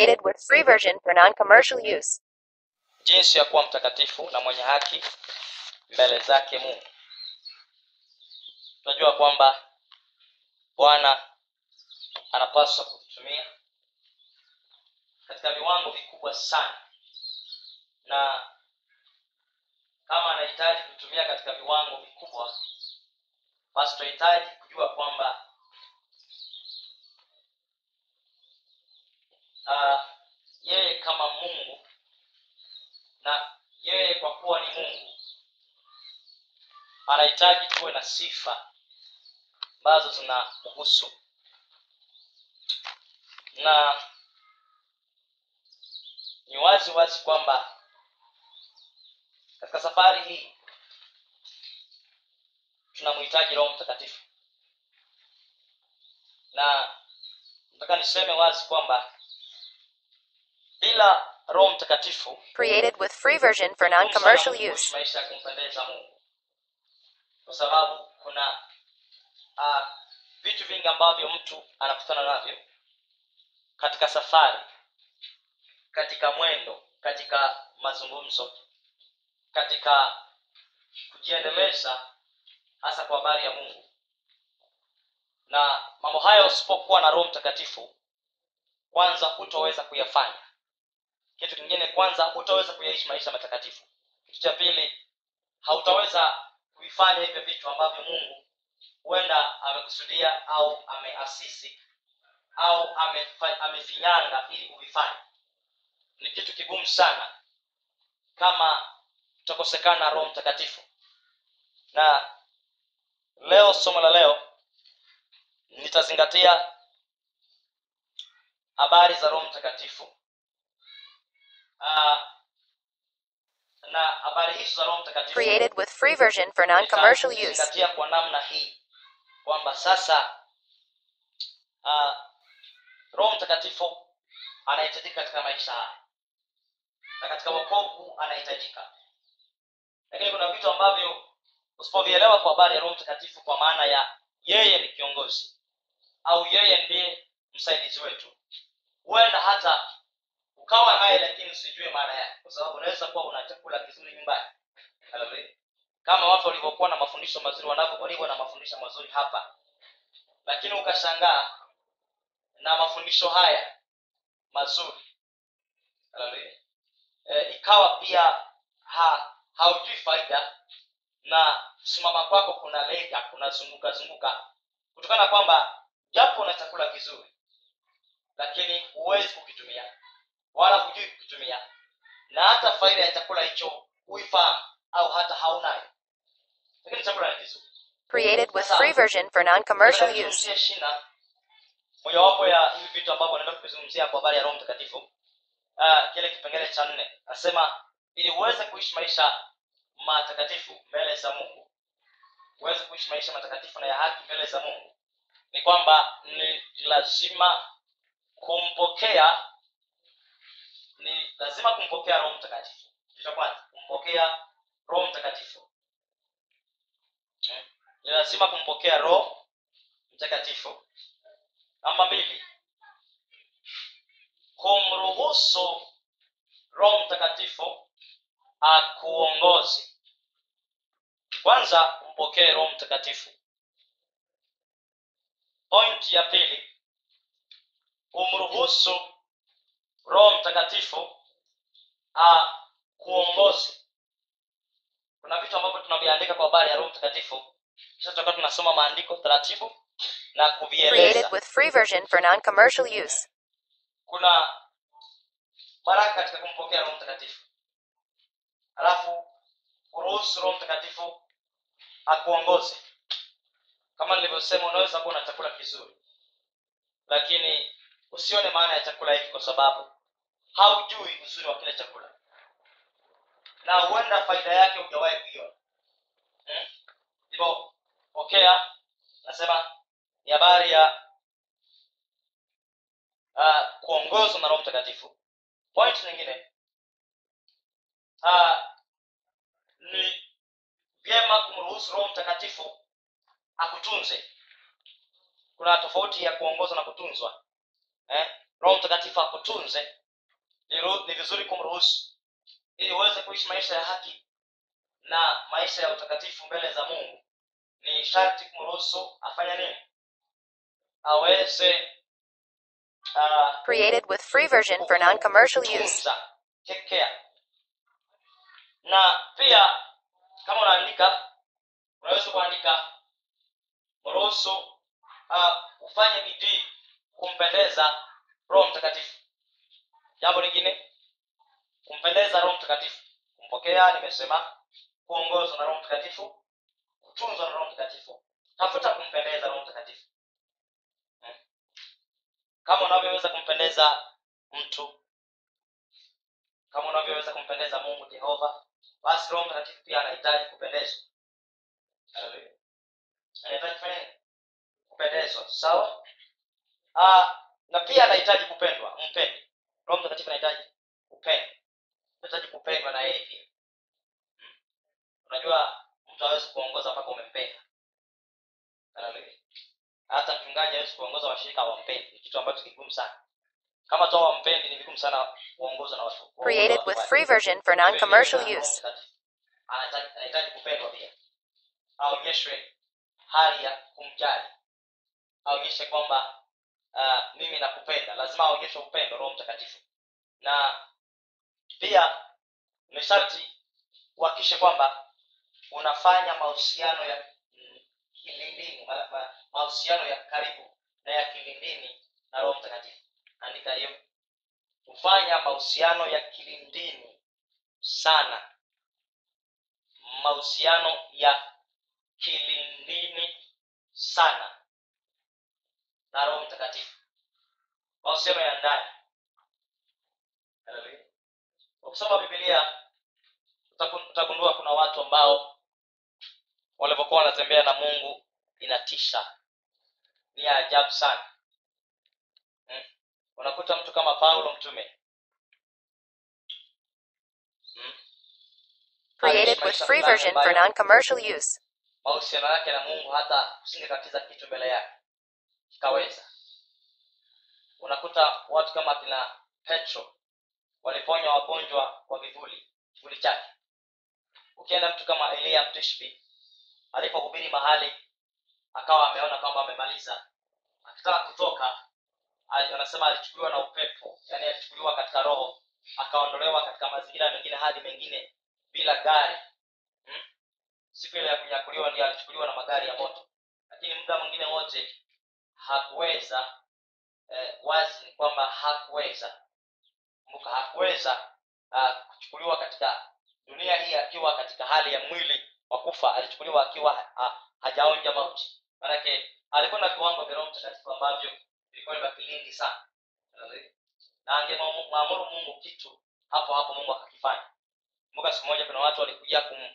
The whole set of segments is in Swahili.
Created with free version for non-commercial use. jinsi ya kuwa mtakatifu na mwenye haki mbele zake mungu tunajua kwamba bwana anapaswa kutumia katika viwango vikubwa sana na kama anahitaji kutumia katika viwango vikubwa basi tunahitaji kujua kwamba yeye kama mungu na yeye kwa kuwa ni mungu anahitaji tuwe na sifa ambazo zinamhusu na ni wazi wazi kwamba katika safari hii tunamhitaji roho mtakatifu. Na nataka niseme wazi kwamba bila roho mtakatifu Created with free version for non-commercial use. maisha ya kumpendeza mungu. Kwa sababu kuna uh, vitu vingi ambavyo mtu anakutana navyo katika safari katika mwendo katika mazungumzo katika kujiendeleza hasa kwa habari ya mungu. Na mambo haya usipokuwa na roho mtakatifu kwanza hutoweza kuyafanya kitu kingine kwanza hutaweza kuyaishi maisha matakatifu. Kitu cha pili hautaweza kuifanya hivyo vitu ambavyo mungu huenda amekusudia au ameasisi au amefinyanga ili kuvifanya ni kitu kigumu sana kama tutakosekana na roho mtakatifu. Na leo somo la leo nitazingatia habari za roho mtakatifu Ah, na habari hizo za roho mtakatifu Created with free version for non-commercial use. kwa namna hii kwamba sasa uh, roho mtakatifu anahitajika katika maisha haya na katika wokovu anahitajika lakini kuna vitu ambavyo usipovielewa kwa habari ya roho mtakatifu kwa maana ya yeye ni kiongozi au yeye ndiye msaidizi wetu huenda hata ukawa naye lakini usijue maana yake kwa sababu unaweza kuwa una chakula kizuri nyumbani. Kama watu walivyokuwa na mafundisho mazuri wanavyo walivyo na mafundisho mazuri hapa. Lakini ukashangaa na mafundisho haya mazuri. E, ikawa pia ha, haujui faida na kusimama kwako kuna lega kunazunguka zunguka. Kutokana kwamba japo una chakula kizuri lakini huwezi kukitumia wala hujui kukitumia na hata faida ya chakula hicho huifahamu au hata haunayo. Lakini chakula ni kizuri. Created with free version for non-commercial use. Mojawapo ya hivi vitu ambavyo naenda kuvizungumzia kwa habari ya roho mtakatifu uh, kile kipengele cha nne. Nasema ili uweze kuishi maisha matakatifu mbele za mungu. Uweze kuishi maisha matakatifu na ya haki mbele za mungu. Ni kwamba ni lazima kumpokea ni lazima kumpokea roho mtakatifu. Kitu cha kwanza kumpokea roho mtakatifu. Hmm. ni lazima kumpokea roho mtakatifu. Namba mbili kumruhusu roho mtakatifu akuongoze. Kwanza umpokee roho mtakatifu. Point ya pili umruhusu roho mtakatifu akuongoze kuna vitu ambavyo tunaviandika kwa habari ya roho mtakatifu. Kisha tutakuwa tunasoma maandiko taratibu na kuvieleza. With free version for non-commercial use. kuna baraka katika kumpokea roho mtakatifu. Alafu kuruhusu roho mtakatifu akuongoze. Kama nilivyosema unaweza kuwa na chakula kizuri. Lakini usione maana ya chakula hiki kwa sababu haujui uzuri wa kile chakula. Na huenda faida yake hujawahi kuiona. Hmm? hivyo pokea nasema ni habari ya uh, kuongozwa na roho mtakatifu. Point nyingine. Uh, ni vyema kumruhusu roho mtakatifu akutunze. Kuna tofauti ya kuongozwa na kutunzwa. Eh? roho mtakatifu akutunze ni vizuri kumruhusu. Ili uweze kuishi maisha ya haki na maisha ya utakatifu mbele za mungu ni sharti kumruhusu afanya nini? Aweze uh, Created with free version for non-commercial use. take care. Na pia kama unaandika unaweza kuandika mruhusu uh, ufanye bidii kumpendeza roho mtakatifu jambo lingine kumpendeza roho mtakatifu. Kumpokea nimesema kuongozwa na roho mtakatifu kutunzwa na roho mtakatifu. Tafuta kumpendeza roho mtakatifu. Hmm. kama unavyoweza kumpendeza mtu kama unavyoweza kumpendeza mungu jehova basi roho mtakatifu pia anahitaji kupendezwa. Kupendezwa. Sawa? Ah, na pia anahitaji kupendwa mpende roho mtakatifu anahitaji kupendwa anahitaji kupendwa na yeye pia. Unajua mtu hawezi kuongoza mpaka umempenda. Hata mchungaji hawezi kuongoza washirika wampendi ni kitu ambacho kigumu sana. Kama tu wampendi ni vigumu sana kuongoza na watu Created with free version for non-commercial use. Anahitaji kupendwa pia. Aonyeshwe hali ya kumjali. Aonyeshe kwamba uh, mimi nakupenda. Lazima aonyeshe upendo roho mtakatifu. Na pia ni sharti uhakikishe kwamba unafanya mahusiano ya kilindini ma- ma- mahusiano ya karibu na ya kilindini na roho mtakatifu. Andika hiyo. Kufanya mahusiano ya kilindini sana. Mahusiano ya kilindini sana na roho mtakatifu mahusiano ya ndani Haleluya. ukisoma bibilia utagundua kuna watu ambao walivyokuwa wanatembea na mungu inatisha ni ya ajabu sana hmm. unakuta mtu kama paulo mtume hmm. Created with free version for non-commercial use. mahusiano yake na mungu hata usingekatiza kitu mbele yake kikaweza unakuta watu kama kina petro waliponya wagonjwa wa vivuli kivuli chake. Ukienda mtu kama elia mtishbi alipohubiri mahali akawa ameona kwamba amemaliza. Akitaka kutoka anasema alichukuliwa na upepo yani alichukuliwa katika roho akaondolewa katika mazingira mengine hadi mengine bila gari. Hmm? siku ile ya kunyakuliwa ndio alichukuliwa na magari ya moto. Lakini muda mwingine wote hakuweza eh, wazi ni kwamba hakuweza. Kumbuka hakuweza uh, kuchukuliwa katika dunia hii akiwa katika hali ya mwili wa kufa. Alichukuliwa akiwa ha, hajaonja mauti. Manake alikuwa na viwango vya roho mtakatifu ambavyo vilikuwa ni vya sana. Na angemwamuru mungu kitu hapo hapo mungu akakifanya. Kumbuka siku moja kuna watu walikuja kum,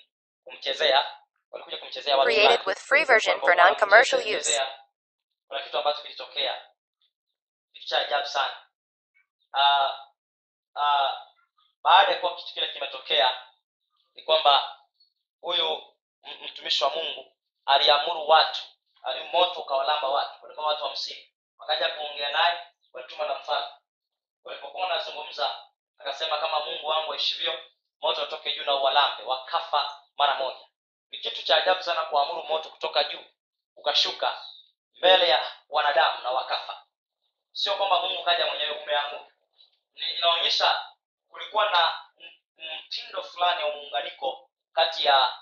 kumchezea walikuja kumchezea watu Created with free version for non-commercial use. Kuna kitu ambacho kilitokea. Kitu cha ajabu sana. Uh, uh, baada ya kuwa kitu kile kimetokea ni kwamba huyu mtumishi wa mungu aliamuru watu ali moto ukawalamba watu walikuwa watu hamsini. Wakaja kuongea naye walituma na mfalme. Walipokuwa wanazungumza akasema kama mungu wangu aishivyo moto utoke juu na uwalambe. Wakafa mara moja. Ni kitu cha ajabu sana kuamuru moto kutoka juu ukashuka mbele ya wanadamu na wakafa. Sio kwamba mungu kaja mwenyewe umeamuru Ni- inaonyesha kulikuwa na mtindo fulani wa muunganiko kati ya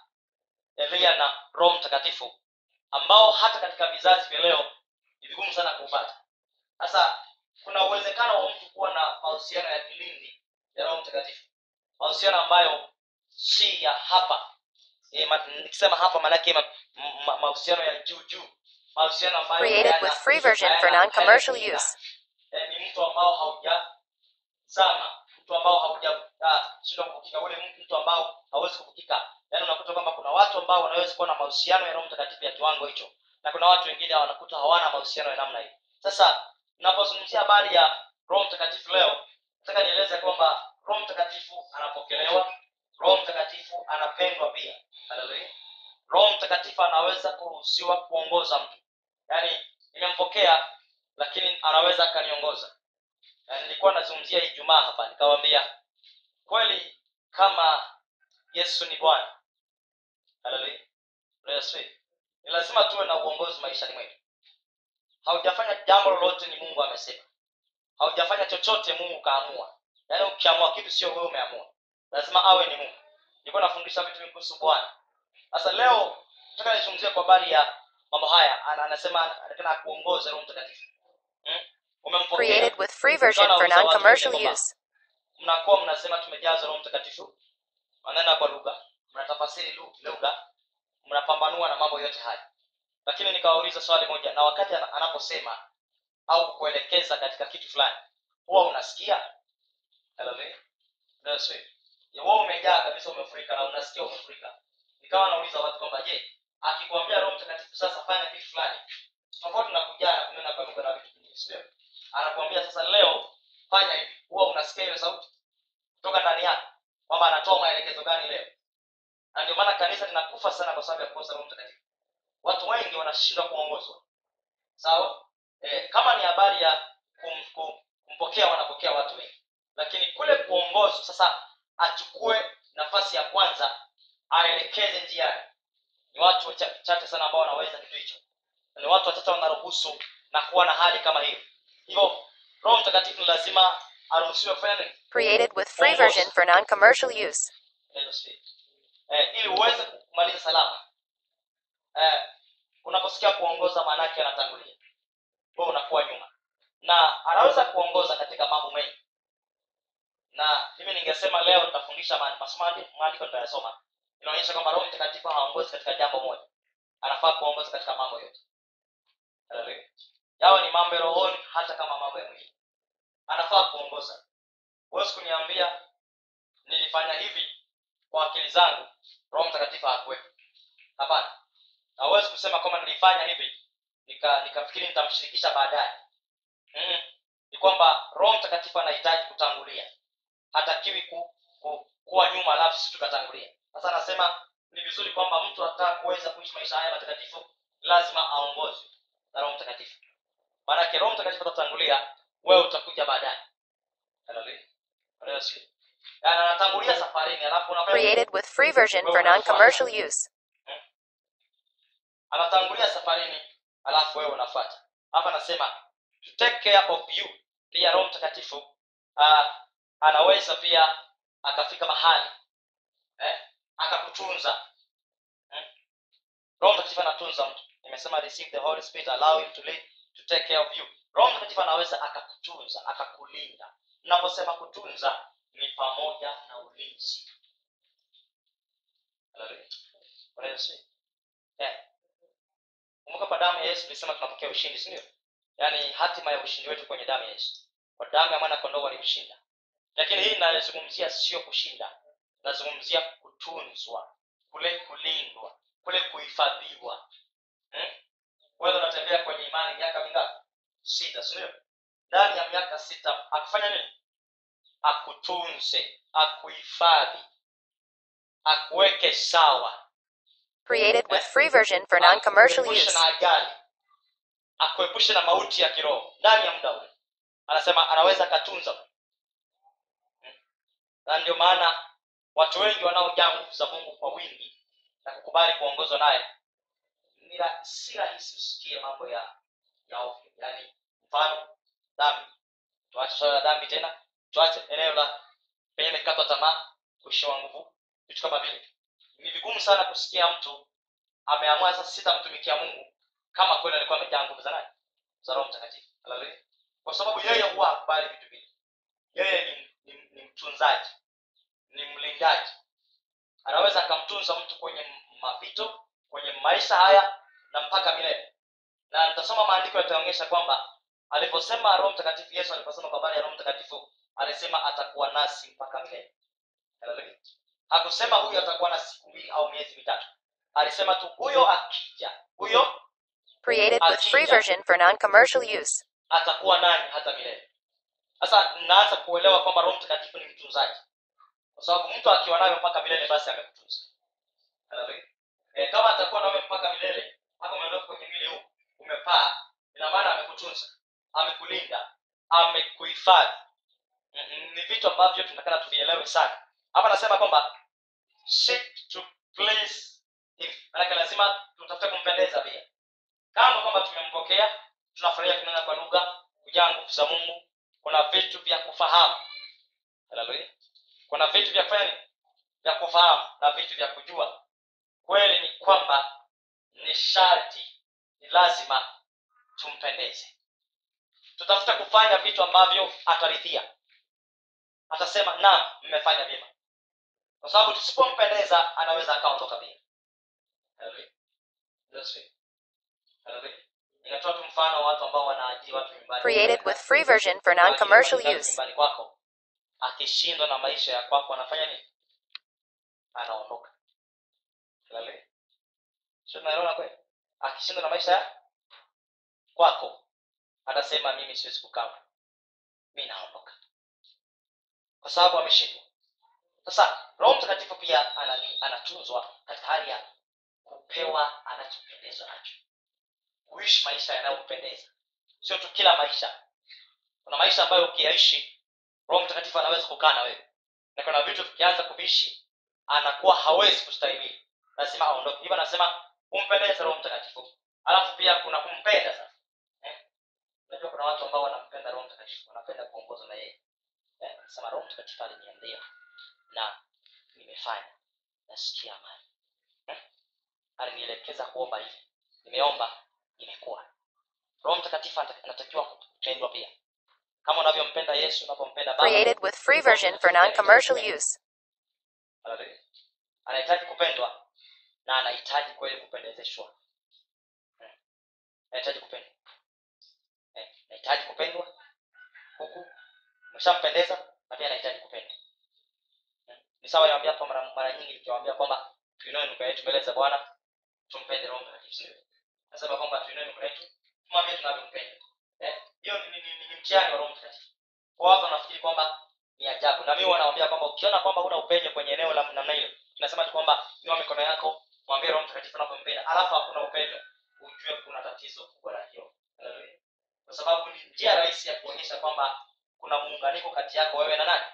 eliya na roho mtakatifu ambao hata katika vizazi vya leo ni vigumu sana kuupata. Sasa kuna uwezekano wa mtu kuwa na mahusiano ya kilindi ya roho mtakatifu. Mahusiano ambayo si ya hapa. E, nikisema hapa maanake ma- ma- mahusiano ya juu juu Created with free version for non-commercial use. mtu ambao haujazama mtu ambao haujashindwa kuvukika ule mtu ambao hawezi kuvukika yaani unakuta kwamba kuna watu ambao wanaweza kuwa na mahusiano ya roho mtakatifu ya kiwango hicho na kuna watu wengine wanakuta hawana mahusiano ya namna hii sasa napozungumzia habari ya roho mtakatifu leo nataka nieleze kwamba roho mtakatifu anapokelewa roho mtakatifu anapendwa pia. Roho mtakatifu anaweza kuruhusiwa kuongoza mtu yaani nimempokea lakini anaweza akaniongoza. Na nilikuwa nazungumzia ijumaa hapa nikawambia kweli kama yesu ni bwana. Ni lazima tuwe na uongozi maishani mwetu. Haujafanya jambo lolote ni mungu amesema. Haujafanya chochote mungu kaamua. Yaani ukiamua kitu sio wewe umeamua. Lazima awe ni mungu. Nilikuwa nafundisha vitu kuhusu bwana. Sasa leo nataka nizungumzie kwa habari ya mambo haya Ana- anasema anataka kuongoza roho mtakatifu. Hmm? Created with free version for non-commercial use. mnakuwa mnasema tumejazwa roho mtakatifu. Maneno kwa lugha. Mnatafasiri lugha. Mnapambanua na mambo yote haya. Lakini nikawauliza swali moja na wakati anaposema au kuelekeza katika kitu fulani huwa unasikia? Umejaa kabisa umefurika na unasikia umefurika. Nikawa nauliza watu kwamba je akikwambia roho mtakatifu sasa fanya kitu fulani. Tofauti na kujana na kunena kwa lugha vitu vingine sio anakuambia sasa leo fanya hivi. Huwa unasikia ile sauti kutoka ndani yako kwamba anatoa maelekezo gani leo? Na ndio maana kanisa linakufa sana kwa sababu ya kukosa roho mtakatifu. Watu wengi wanashindwa kuongozwa sawa? Eh, kama ni habari ya kum, kum, kumpokea wanapokea watu wengi. Lakini kule kuongozwa sasa achukue nafasi ya kwanza aelekeze njiani ni watu wachache chache sana ambao wanaweza kitu hicho. Ni watu wachache wanaruhusu na kuwa na hali kama hiyo hivyo roho mtakatifu ni lazima aruhusiwe kufanya nini? Created with free version for non-commercial use. Eh, ili uweze kumaliza salama. Eh, unaposikia kuongoza maanake anatangulia wewe unakuwa nyuma. Na anaweza kuongoza katika mambo mengi. Na mimi ningesema leo nitafundisha maandiko nitayasoma inaonyesha kwamba roho mtakatifu haongozi katika jambo moja. Anafaa kuongoza katika mambo yote. Yawa ni mambo ya rohoni hata kama mambo ya mwili. Anafaa kuongoza. Huwezi kuniambia nilifanya hivi kwa akili zangu roho mtakatifu hakuwepo. Hapana. Na kusema kwamba nilifanya hivi nika nikafikiri nitamshirikisha baadaye. Mm. ni kwamba roho mtakatifu anahitaji kutangulia. Hatakiwi ku, ku, kuwa nyuma alafu sisi tukatangulia sasa anasema ni vizuri kwamba mtu anataka kuweza kuishi maisha haya matakatifu lazima aongozwe na roho mtakatifu. Maanake roho mtakatifu atatangulia wewe utakuja baadaye. Yaani anatangulia safarini alafu Created with free version for non-commercial use. anatangulia safarini alafu wewe unafuata. Hapa anasema to take care of you. Pia roho mtakatifu uh, anaweza pia akafika mahali eh, akakutunza hmm? roho mtakatifu anatunza mtu. Nimesema receive the holy spirit allow him to lead, to take care of you. Roho mtakatifu anaweza akakutunza akakulinda. Naposema kutunza ni pamoja na ulinzi. Eh. kumbuka kwa damu ya yesu tulisema tunapokea ushindi si ndio? Yaani hatima ya ushindi wetu kwenye damu ya yesu. Kwa damu ya mwana kondoo walimshinda. Lakini hii inayozungumzia sio kushinda. Nazungumzia kutunzwa kule kulindwa kule kuhifadhiwa hmm? wewe unatembea kwenye imani miaka mingapi? Sita si ndio? Ndani ya miaka sita akufanya nini? Akutunze akuhifadhi akuweke sawa. Created with free version for non-commercial use. akuepushe na mauti ya kiroho. Ndani ya muda ule. Anasema anaweza akatunza. Hmm. na ndio maana watu wengi wanaojaa nguvu za mungu kwa wingi na kukubali kuongozwa naye. Si rahisi usikie mambo ya ya ovyo. Yaani mfano dhambi. Tuache swala la dhambi tena. Tuache eneo la pengine kata tamaa kuishiwa nguvu. Vitu kama vile. Ni vigumu sana kusikia mtu ameamua sasa sitamtumikia mungu kama kweli alikuwa amejaa nguvu za nani? Za roho mtakatifu. Kwa sababu yeye huwa akubali vitu vile. Yeye ni, ni, ni mtunzaji ni mlindaji. Anaweza akamtunza mtu kwenye mapito kwenye maisha haya na mpaka milele. Na nitasoma maandiko yataonyesha kwamba aliposema roho mtakatifu yesu aliposema kwa habari ya roho mtakatifu alisema atakuwa nasi mpaka milele. Hakusema huyo atakuwa na siku mbili au miezi mitatu. Alisema tu huyo akija huyo Created with free version for non-commercial use. atakuwa nani hata milele? Sasa naanza kuelewa kwamba roho mtakatifu ni mtunzaji kwa sababu mtu akiwa nayo mpaka milele basi amekutunza. E, kama atakuwa nawe mpaka milele mpaka umeondoka kwenye mwili huu umepaa ina maana amekutunza amekulinda amekuhifadhi. Mm, ni vitu ambavyo tunatakana tuvielewe sana. Hapa anasema kwamba to please manake lazima tutafute kumpendeza pia. Kama kwamba tumempokea tunafurahia kunena kwa lugha kujaa nguvu za mungu kuna vitu vya kufahamu. Kuna vitu vya kweli vya kufahamu na vitu vya kujua kweli ni kwamba ni sharti ni lazima tumpendeze tutafuta kufanya vitu ambavyo ataridhia atasema na mmefanya vyema kwa sababu tusipompendeza anaweza akaondoka pia Haleluya. That's it. Haleluya. ninatoa tu mfano wa watu ambao wanaajiri watu nyumbani Created with free version for non-commercial use. nyumbani kwako akishindwa na maisha ya kwako anafanya nini? Anaondoka. Tunaelewana akishindwa na maisha ya kwako atasema mimi siwezi kukaa mi naondoka. Kwa sababu ameshindwa. Sasa roho mtakatifu pia anani- anatunzwa katika hali ya kupewa anachopendezwa nacho. Kuishi maisha yanayompendeza sio tu kila maisha. Kuna maisha ambayo ukiyaishi roho mtakatifu anaweza kukaa na wewe. Na kuna vitu vikianza kuvishi anakuwa hawezi kustahimili. Lazima aondoke. Hivyo anasema umpendeze roho mtakatifu. Alafu pia kuna kumpenda sasa. Eh? unajua kuna watu ambao wanampenda roho mtakatifu wanapenda kuongozwa na yeye. Eh? anasema roho mtakatifu aliniambia na nimefanya. Nasikia amani. Eh? alinielekeza kuomba hivi. Nimeomba imekuwa roho mtakatifu anatakiwa kupendwa pia kama unavyompenda yesu unavyompenda baba Created with free version for non-commercial use. Anahitaji kupendwa na anahitaji kweli kupendezeshwa. Eh, anahitaji kupendwa. Eh, anahitaji kupendwa huku. Umeshampendeza na pia anahitaji kupendwa. Eh, ni sawa niwaambia hapo mara, mara nyingi nikiwaambia kwamba tuinue mikono yetu mbele za bwana tumpende roho mtakatifu. Nasema kwamba tuinue mikono yetu tumwambie tunavyompenda Eh, hiyo ni, ni, ni, ni mtihani wa roho mtakatifu. Watu wanafikiri kwamba ni ajabu. Na mimi wanaambia kwamba ukiona kwamba huna upenye kwenye eneo la namna hiyo tunasema tu kwamba inua mikono yako mwambie roho mtakatifu anapompenda alafu hakuna upendo ujue kuna tatizo kubwa la hiyo kwa sababu ni njia rahisi ya kuonyesha kwamba kuna muunganiko kati yako wewe na nani?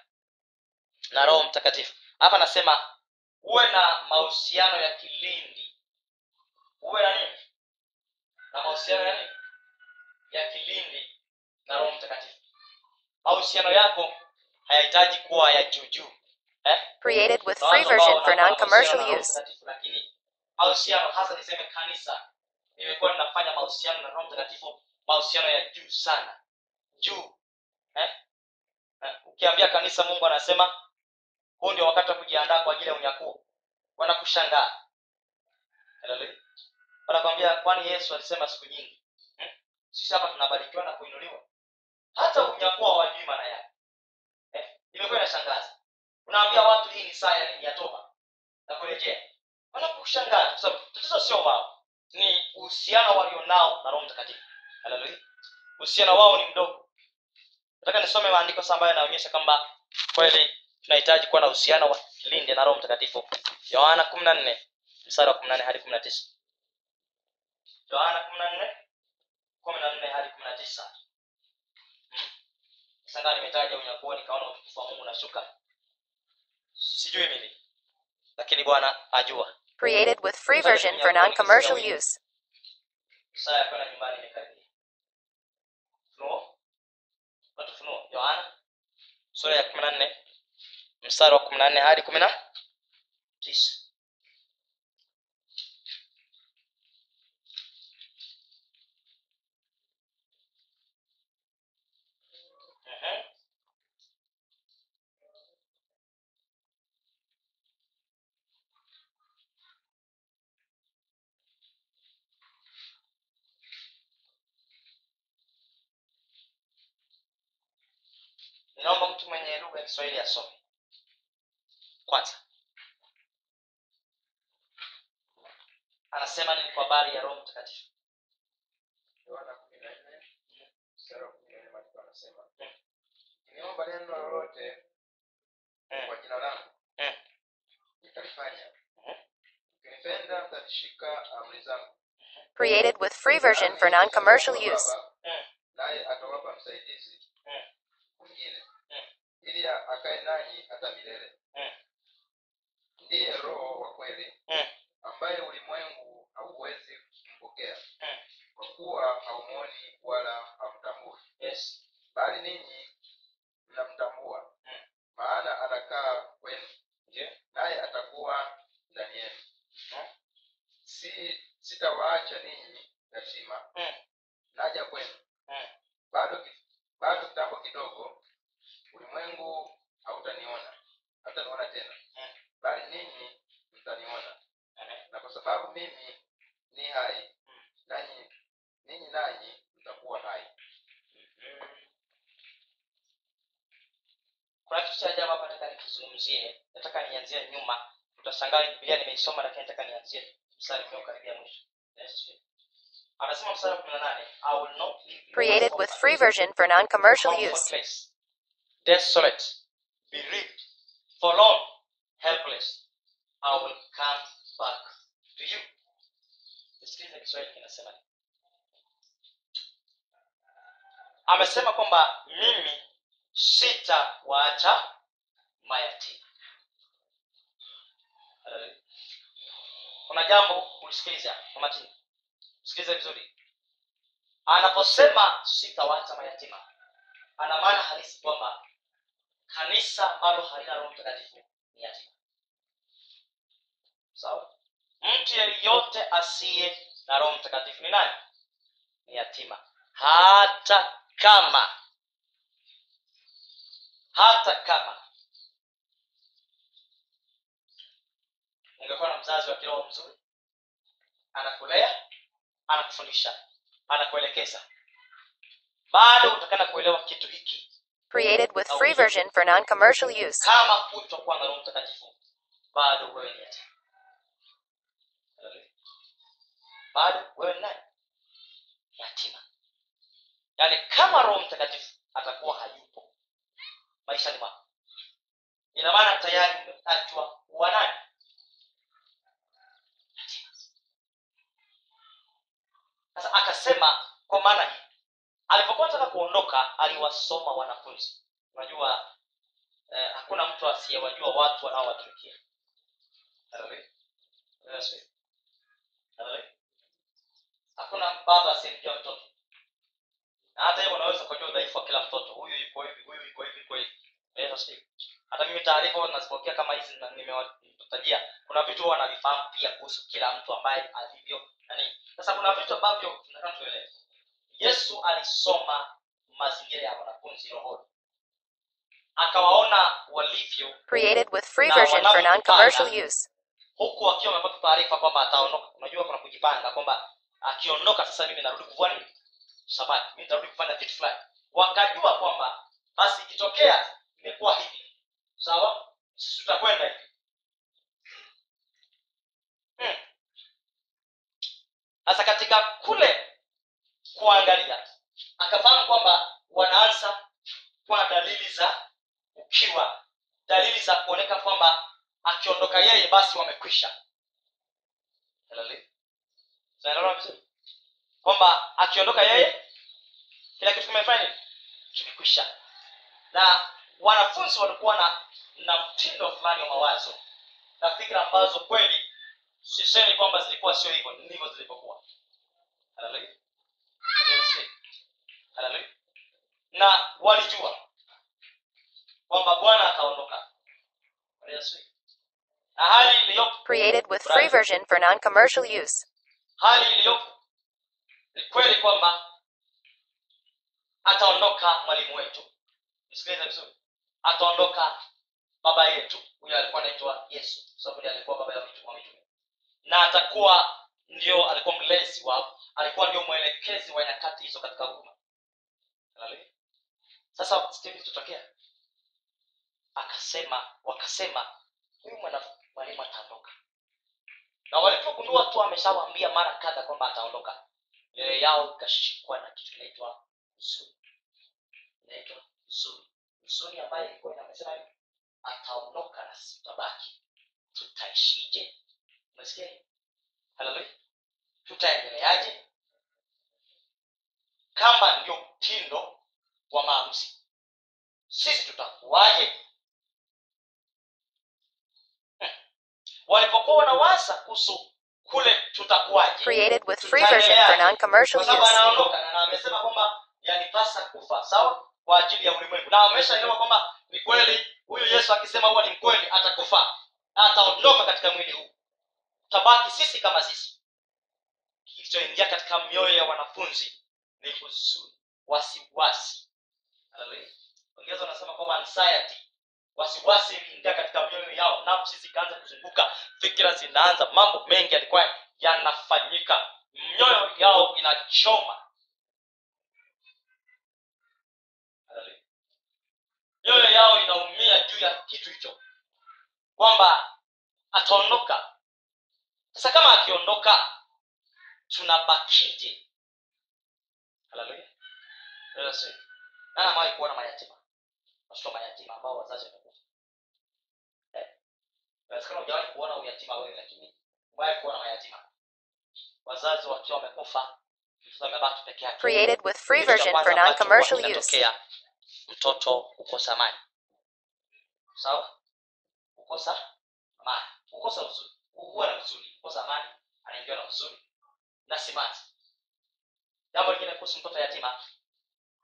Na roho mtakatifu. Hapa nasema uwe na mahusiano ya kilindi. Uwe na nini? Na mahusiano ya nini ya kilindi na roho mtakatifu mahusiano yako hayahitaji kuwa ya juujuu eh? Created with free version for non-commercial use. Lakini mahusiano hasa niseme kanisa nimekuwa ninafanya mahusiano na roho mtakatifu mahusiano ya juu sana juu eh? Eh, ukiambia kanisa mungu anasema huu ndio wakati wa kujiandaa kwa ajili ya unyakuo wanakushangaa wanakwambia kwani yesu alisema siku nyingi? Sisi hapa tunabarikiwa na kuinuliwa. Hata unyakuo wajui maana yake. Eh? imekuwa inashangaza. Unaambia watu hii ni saa ya toba na kurejea. Wanakushangaza kwa sababu tatizo sio wao ni uhusiano walionao na roho mtakatifu. Haleluya uhusiano wao ni mdogo. Nataka nisome maandiko sasa ambayo yanaonyesha kwamba kweli tunahitaji kuwa na uhusiano wa kilindi na roho mtakatifu. Yohana kumi na nne mstari wa kumi na nne hadi kumi na tisa. Yohana kumi na nne kumi na nne hadi kumi na tisa. Sangaa nimetaja unyakuo nikaona utukufu wa mungu unashuka. Sijui mimi lakini bwana ajua. Created with free version for non-commercial use. saa ya kwenda nyumbani imekaribia funuo. Watu funuo. Yohana. Sura ya kumi na nne. Mstari wa kumi na nne hadi kumi na tisa ninaomba mtu mwenye lugha ya kiswahili asome. Kwanza. Anasema nini kwa habari ya roho mtakatifu. Yohana kumi na nne mstari wa kumi na nne maandiko anasema nimeomba neno lolote kwa jina langu. Nitalifanya. Mtazishika amri zangu. Created with free version for non-commercial use. Naye atawapa msaidizi mwingine. Ili akae nanyi hata milele Mm. ndiye roho wa kweli Mm. ambaye ulimwengu hauwezi kumpokea Mm. kwa kuwa haumoni wala hamtambui yes bali ninyi mnamtambua Mm. maana anakaa kwenu yeah. naye atakuwa ndani yenu Mm. si sitawaacha ninyi yatima Mm. naja kwenu Mm. bado bado kitambo kidogo ulimwengu hautaniona. Hataniona tena. Mm. bali ninyi mtaniona. Na kwa sababu mimi ni hai Mm. nanyi ninyi nanyi mtakuwa hai. Kuna kitu cha ajabu hapa nataka nikizungumzie. Nataka nianzie nyuma. Utashangaa biblia nimeisoma lakini nataka nianzie mstari unaokaribia mwisho. Anasema mstari wa kumi na nane I will not Created with free version for non-commercial use. Desolate, bereaved, forlorn, helpless. I will come back to you. Amesema kwamba mimi sitawaacha mayatima. Kuna jambo ulisikiliza kwa makini, sikiliza vizuri. Anaposema sitawaacha mayatima, ana maana halisi kwamba kanisa ambalo halina roho mtakatifu ni yatima. Sawa mtu yeyote asiye na roho mtakatifu ni nani? Ni yatima. Hata kama hata kama ungekuwa na mzazi wa kiroho mzuri anakulea anakufundisha anakuelekeza bado utakana kuelewa kitu hiki Created with free version for non-commercial use. kama hutokuwa na roho mtakatifu. Bado wewe ni yatima bado wewe ni nani? Yatima. Yaani kama roho mtakatifu atakuwa hayupo maishani mwako ina maana tayari umetajwa kuwa nani? Yatima. Sasa akasema kwa maana hii alipokuwa nataka kuondoka aliwasoma wanafunzi. Unajua eh, hakuna mtu asiyewajua watu wanaowatumikia. Hakuna baba asiyemjua mtoto. Na hata hiyo unaweza kujua udhaifu wa kila mtoto. Huyu yuko hivi huyu yuko hivi yuko hivi. Hata mimi taarifa nazipokea kama hizi nimewatajia kuna vitu huwa navifahamu pia kuhusu kila mtu ambaye alivyo nani sasa kuna vitu ambavyo tunataka tuelewe yesu alisoma mazingira ya wanafunzi rohoni. Akawaona walivyo Created with free version for non-commercial use. huku akiwa amepata taarifa kwamba ataondoka. Unajua kuna kujipanga kwamba akiondoka sasa mimi narudi kuvua sabati mimi narudi kufanya kitu fulani. Wakajua kwamba basi ikitokea imekuwa hivi. Sawa? Sisi tutakwenda hivi. Hmm. katika kule kuangalia. Akafahamu kwamba wanaanza kuwa dalili za ukiwa dalili za kuoneka kwamba akiondoka yeye basi wamekwisha. Kwamba akiondoka yeye kila kitu kimefanya kimekwisha. Na wanafunzi walikuwa na na mtindo fulani wa mawazo na fikra ambazo kweli sisemi kwamba zilikuwa sio hivyo ndivyo zilivyokuwa Haleluya. Na walijua kwamba bwana ataondoka. Na hali iliyopo Created with free version for non-commercial use. hali iliyopo ni kweli kwamba ataondoka mwalimu wetu. Nisikilize vizuri. Ataondoka baba yetu. Huyo alikuwa anaitwa yesu. Kwa sababu ndiye alikuwa baba ya mitume. Na atakuwa ndio alikuwa mlezi wao alikuwa ndio mwelekezi wa nyakati hizo katika huduma sasa kilichotokea akasema wakasema huyu mwalimu ataondoka. Na walipogundua tu ameshawaambia mara kadha kwamba ataondoka mioyo yao ikashikwa na kitu kinaitwa huzuni. Inaitwa huzuni. Huzuni ambayo ilikuwa inamesema ataondoka na tutabaki tutaishije umesikia? haleluya tutaendeleaje? Kama ndio mtindo wa maamuzi sisi tutakuwaje? Hmm. walipokuwa wanawasa kuhusu kule tutakuwaje? Na amesema kwamba yanipasa kufa sawa? Kwa ajili ya ulimwengu. Na ameshaelewa kwamba ni kweli huyu yesu akisema huwa ni mkweli atakufa. Na ataondoka katika mwili huu tabaki sisi kama sisi. Kilichoingia katika mioyo ya wanafunzi ni huzuni wasiwasi. Ongeza wanasema kwamba anxiety wasiwasi iliingia katika mioyo yao nafsi zikaanza kuzunguka fikira zinaanza mambo mengi yalikuwa yanafanyika. Mioyo yao inachoma. Mioyo yao inaumia juu ya kitu hicho kwamba ataondoka sasa kama akiondoka tunabakije Yesu. nani kuona mayatima watoto mayatima ambao wazazi wamekufa Eh. inawezekana kuona uyatima wewe lakini umewahi kuona mayatima wazazi wakiwa wamekufa mtoto amebaki peke yake Created with free version for use. mtoto kukosa amani sawa kukosa amani kukosa huzuni huwa na huzuni kukosa amani anaingiwa na huzuni na simanzi jambo lingine kuhusu mtoto yatima.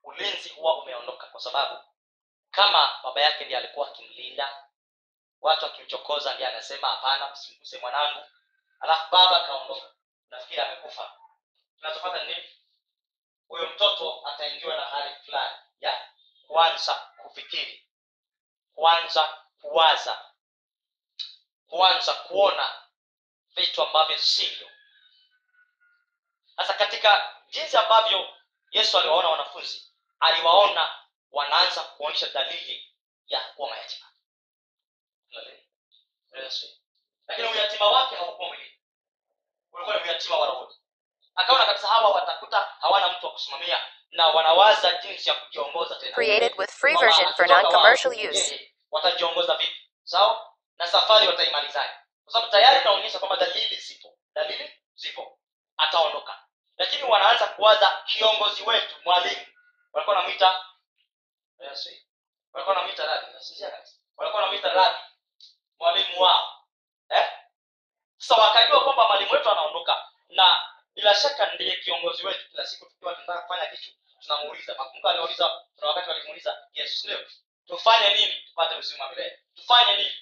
Ulinzi huwa umeondoka kwa sababu kama baba yake ndiye alikuwa akimlinda watu akimchokoza ndiye anasema hapana msimguse mwanangu. Alafu baba akaondoka. Nafikiri amekufa. Tunachopata nini? Huyo mtoto ataingiwa na hali fulani ya kuanza kufikiri kuanza kuwaza kuanza kuona vitu ambavyo sivyo sasa katika jinsi ambavyo yesu aliwaona wanafunzi aliwaona wanaanza kuonyesha dalili ya kuwa mayatima. Lakini uyatima wake haukuwa mwilini. Ulikuwa ni uyatima wa rohoni akaona kabisa hawa watakuta hawana mtu wa kusimamia na wanawaza jinsi ya kujiongoza tena. Created with free version for non-commercial use. watajiongoza vipi? Sawa? Na safari wataimalizaje? Kwa sababu tayari inaonyesha kwamba dalili zipo. Dalili zipo. Ataondoka lakini wanaanza kuwaza kiongozi wetu mwalimu. Walikuwa namwita Yesu. walikuwa namwita rabi Nasikia kabisa. walikuwa namwita rabi mwalimu wao. Eh? sasa wakajua kwamba mwalimu wetu anaondoka na bila shaka ndiye kiongozi wetu. Kila siku tukiwa tunataka kufanya kitu tunamuuliza. Makumbuka aliuliza kuna wakati walimuuliza yesu ndio? Tufanye nini tupate uzima milele? Tufanye nini?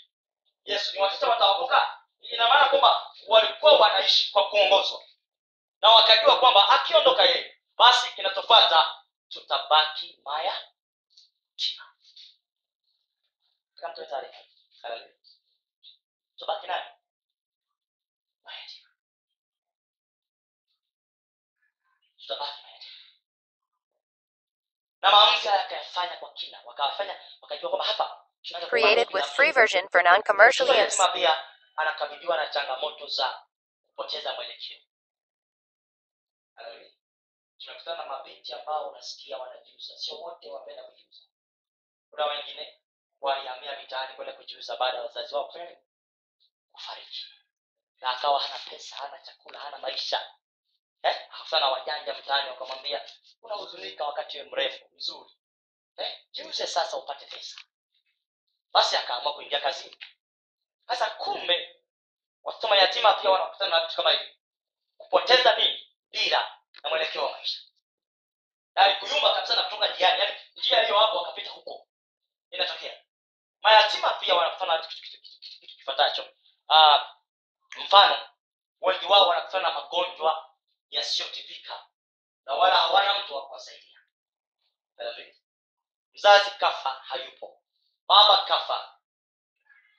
Yesu ni watoto wataokoka ina maana kwamba walikuwa wanaishi kwa kuongozwa na wakajua kwamba akiondoka yeye basi kinachofata tutabaki taarifa. Naye. Mayatima tutabaki mayatima na maamuzi haya akayafanya kwa kina. Wakawafanya wakajua kwamba hapa Created with free version for non-commercial use. pia anakabiliwa na changamoto za kupoteza mwelekeo. Tunakutana na mabinti ambao unasikia wanajiuza. Sio wote wapenda kujiuza. Kuna wengine walihamia mitaani kwenda kujiuza baada ya wazazi wao kufariki. Na akawa hana pesa hana chakula hana maisha. Eh? sana wajanja mtaani wakamwambia unahuzunika wakati mrefu mzuri. Eh? jiuze sasa upate pesa. Basi akaamua kuingia kazini. Sasa kumbe watoto mayatima pia wanakutana na vitu kama hivi. Kupoteza nini dira na mwelekeo wa maisha. Na alikuyumba kabisa na kutoka njiani yani njia hiyo hapo wakapita huko. Inatokea. Mayatima pia wanakutana kitu kifuatacho. Ah, mfano wengi wao wanakutana na magonjwa yasiyotibika na wala hawana mtu wa kuwasaidia. Mzazi kafa hayupo. Baba kafa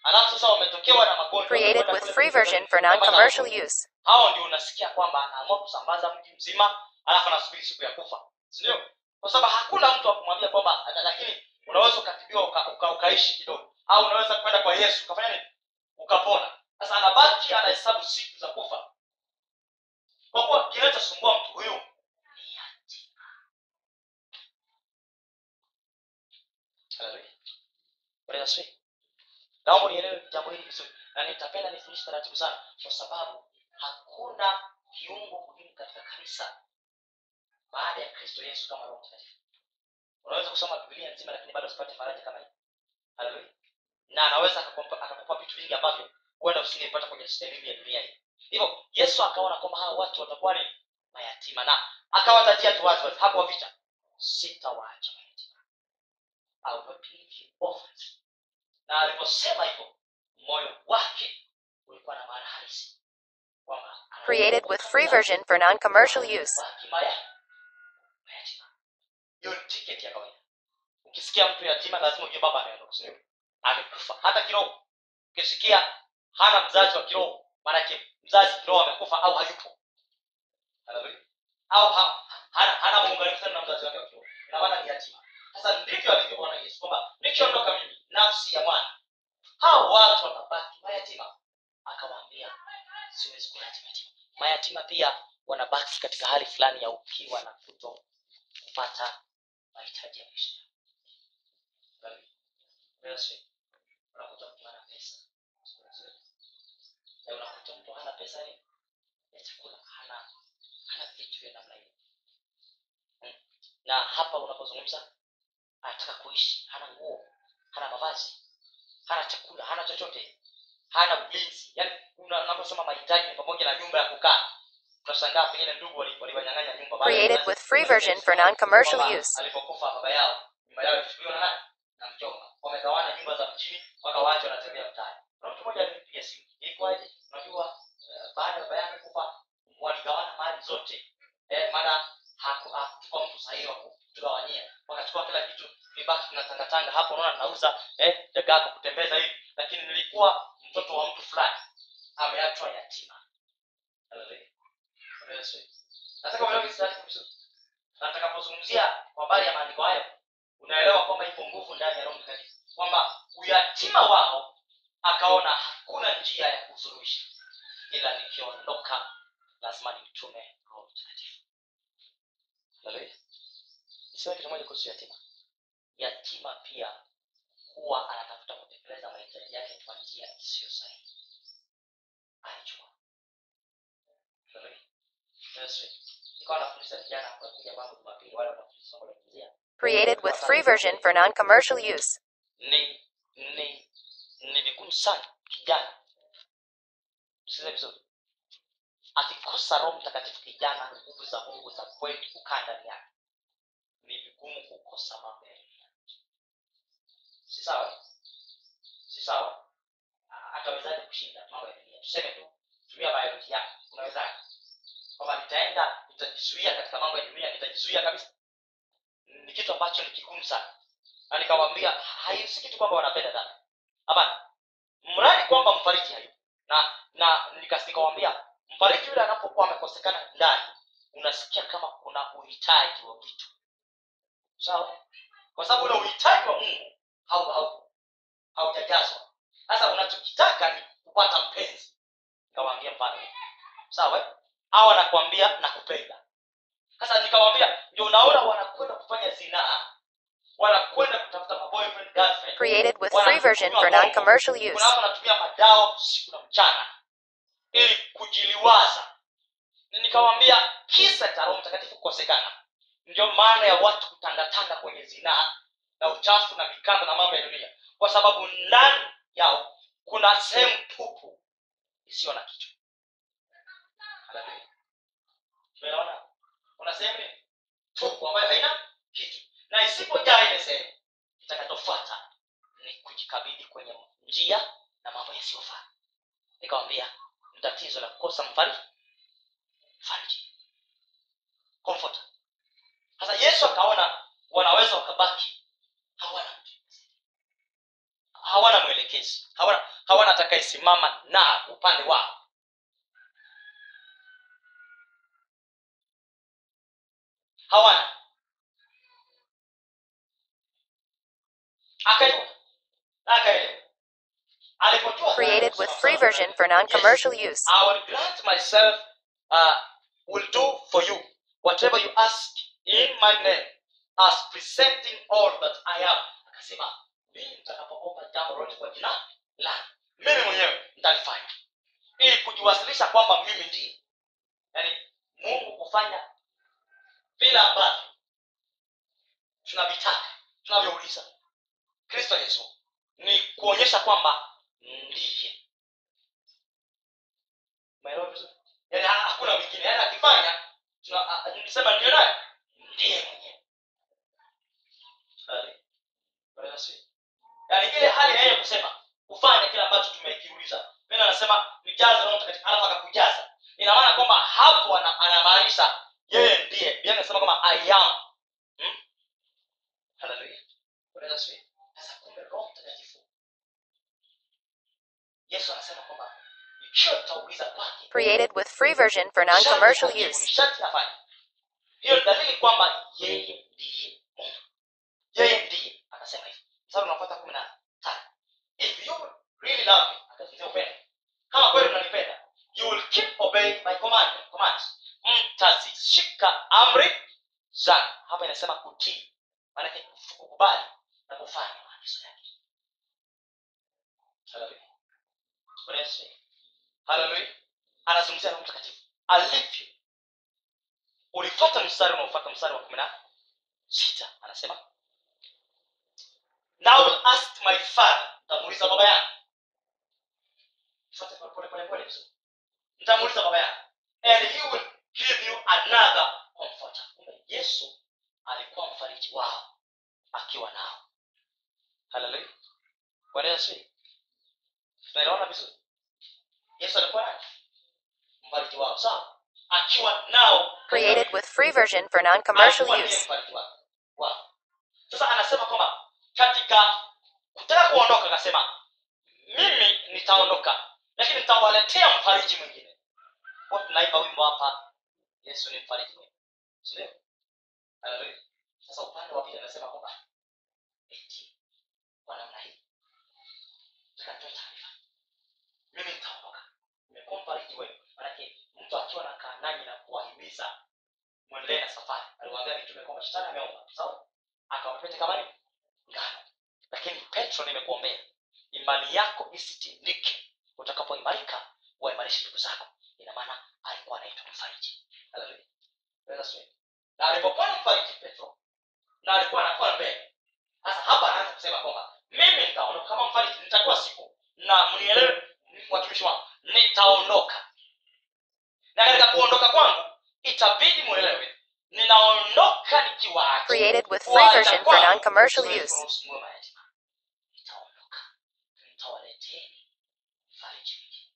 alafu sasa wametokewa na magonjwa Created with free version for non-commercial use. hao ndio unasikia kwamba anaamua kusambaza mji mzima alafu anasubiri siku ya kufa sindio kwa sababu hakuna mtu wa kwamba lakini unaweza ukatibiwa uka, uka, ukaishi kidogo au unaweza kwenda kwa yesu ukafanya nini ukapona sasa anabaki anahesabu siku za kufa kwa kuwa kinachosumbua mtu huyu ni hatima. Haleluya. Bwana Yesu asifiwe. Naomba nielewe jambo hili vizuri. Na nitapenda nifundishe taratibu sana kwa sababu hakuna kiungo muhimu katika kanisa baada ya kristo yesu kama roho mtakatifu. Unaweza kusoma biblia nzima lakini bado usipate faraja kama hii. Haleluya na anaweza akakupa vitu vingi ambavyo huenda usingepata kwenye elimu ya dunia hii. Hivyo yesu akaona kwamba hawa watu watakuwa ni mayatima na akawatajia tu wazi wazi hapo waficha sitawaacha mayatima. I will not leave na aliposema hivyo moyo wake ulikuwa na maana halisi kwamba Created with free version for non-commercial use. Baki maya- mayatima hiyo tiketi ya kawaida ukisikia mtu yatima lazima ujue baba ameondoka sio amekufa hata kiroho ukisikia hana mzazi wa kiroho maanake mzazi kiroho amekufa au hayupo au ha, hana, hana muunganiko tena na mzazi wake wa kiroho. Ina maana ni yatima sasa ndivyo alivyo bwana yesu kwamba nikiondoka mimi nafsi ya mwana. Hao watu watabaki mayatima. Akawaambia siwezi kuacha mayatima mayatima pia wanabaki katika hali fulani ya ukiwa na kuto kupata mahitaji ya maisha. Unakuta mtu ana pesa? Unakuta mtu hana pesa ya chakula hana vitu vya namna hiyo. Mm. na hapa unapozungumza anataka kuishi hana nguo hana mavazi hana chakula hana chochote hana ulinzi. Yaani unaposoma mahitaji ni pamoja na nyumba ya kukaa unashangaa pengine ndugu waliwanyang'anya nyumba. Created with free version for non-commercial use. alipokufa baba yao nyumba yao ilichukuliwa na nani? Na mjomba wamegawana nyumba za mjini wakawaacha wanatembea mtaani. Na mtu mmoja alinipigia simu ilikuwaje? Unajua eh, baada ya baba yake kufa waligawana mali zote. Eh, maana haku- hakutupa mtu sahihi wa kutugawanyia wakachukua kila kitu vibaki tunatangatanga hapo unaona tunauza eh, dagaa kwa kutembeza hivi. Lakini nilikuwa mtoto wa mtu fulani. Ameachwa yatima. Haleluya. Nataka uelewe hizi vizuri. Na kwa habari ya maandiko hayo. Unaelewa kwamba ipo nguvu ndani ya roho mtakatifu. Kwamba uyatima wao akaona hakuna njia ya kusuluhisha. Ila nikiondoka lazima nimtume roho mtakatifu. Niseme kitu moja kuhusu yatima. Yatima pia huwa anatafuta kutekeleza mahitaji yake kwa njia isiyo sahihi. Alijua Haleluya. Yesu. nikawa nafundisha vijana kwa kuja mambo jumapili wale wanafundisha somo la kuanzia Created with free version for non-commercial use. ni ni ni vigumu sana. Kijana. Sikize vizuri. Akikosa roho mtakatifu kijana nguvu za mungu za kweli kukaa ndani yake ni vigumu kukosa mambo si sawa si sawa atawezaje kushinda mambo ya dunia tuseme tu tumia bioloji yako. Unawezaje? Kwamba nitaenda nitajizuia katika mambo ya dunia nitajizuia kabisa. Ni kitu ambacho ni kigumu sana. Na nikamwambia haisi kitu kwamba wanapenda dhambi. Hapana. Mradi kwamba mfariji hayupo. Na na nikas- nikamwambia mfariji yule anapokuwa amekosekana ndani unasikia kama kuna uhitaji wa vitu sawa kwa sababu ule uhitaji wa mungu. Hau hau haujajazwa. Sasa unachokitaka ni kupata mpenzi. Nikawaambia mfano sawa? Au anakuambia nakupenda. Sasa nikamwambia ndio unaona wanakwenda kufanya zinaa. Wanakwenda kutafuta maboyfriend girlfriend. Created with free version for non-commercial use. kuna wanatumia madawa siku na mchana ili kujiliwaza. Nikamwambia kisa cha roho mtakatifu kukosekana ndio maana ya watu kutangatanga kwenye zinaa na uchafu na mikanda na mambo ya dunia. Kwa sababu ndani yao kuna sehemu tupu isiyo na kichwa. Tumeona kuna sehemu tupu ambayo haina kitu. Na isipojaa ile sehemu kitakachofuata ni kujikabidhi kwenye njia na mambo yasiyofaa. Nikawambia ni tatizo la kukosa mfariji mfariji comfort sasa yesu akaona wanaweza wakabaki. Hawana hawana mwelekezi. Hawana hawana atakayesimama na upande wao. Hawana. Akaelewa. Akaelewa. Alipojua Created with free version for non-commercial use. I will grant myself, uh, will do for you whatever you ask in my name, as presenting all that I am. Akasema mimi mtakapoomba jambo lolote kwa jina la mimi mwenyewe nitalifanya, ili kujiwasilisha kwamba mimi ndiye, yaani Mungu kufanya vile ambavyo tunavitaka tunavyouliza. Kristo Yesu ni kuonyesha kwamba ndiye. Umeelewa vizuri? Yaani hakuna mwingine. Yaani akifanya tuna- a- a- ndio naye yaani ile hali yeye kusema ufanye kile ambacho tumekiuliza. Anasema nijaze roho mtakatifu alafu akakujaza ina maana kwamba hapo anamaanisha yeye ndiye. Biblia kwamba i am. Hmm? haleluya sasa kumbe roho mtakatifu. Yesu anasema kwamba ikiwa tutauliza kwake Created with free version for non-commercial use. Hiyo dalili kwamba yeye ndiye mungu. Yeye ndiye akasema hivi. Mstari unafuata kumi na tano. If you really love me akazungumzia upendo. Kama kweli unanipenda you will keep obey my command commands. Mtazishika amri zangu. Hapa inasema kutii. Maanake kukubali na kufanya maagizo yake. Haleluya anazungumzia roho mtakatifu. Alivyo ulifuata mstari unaofuata mstari wa kumi na sita anasema now will ask my father. Ntamuuliza baba yangu fuate pole pole ntamuuliza baba yangu and he will give you another comforter. Yesu alikuwa mfariji wao akiwa nao. Haleluya bwana yesu tunaelewana vizuri? Yesu alikuwa nani mfariji wao sawa Created with free version for non-commercial use. sasa anasema kwamba katika kutaka kuondoka akasema mimi nitaondoka lakini nitawaletea mfariji mwingine. Kwa tunaimba wimbo hapa yesu ni mfariji mwingine. Sindio sasa upande wa pili anasema kwamba eti kwa namna hii nataka taarifa. Mimi nitaondoka. Nimekuwa mfariji wenu. Manake mtu akiwa na nanyi na kuwahimiza mwendelee na safari. Aliwaambia mitume kwamba shetani ameomba. Sawa? Akawapete kama ngano lakini petro nimekuombea imani yako isitindike. Utakapoimarika waimarishe ndugu zako. Ina maana alikuwa anaitwa mfariji. Na alipokuwa ni mfariji petro na alikuwa anakuwa mbele. Sasa hapa anaanza kusema kwamba mimi nitaondoka. Kama mfariji nitakuwa siku na mnielewe watumishi wangu nitaondoka na katika kuondoka kwangu? Itabidi mwelewe. Ninaondoka nikiwaacha Created with free version for non-commercial use. mfariji mwingine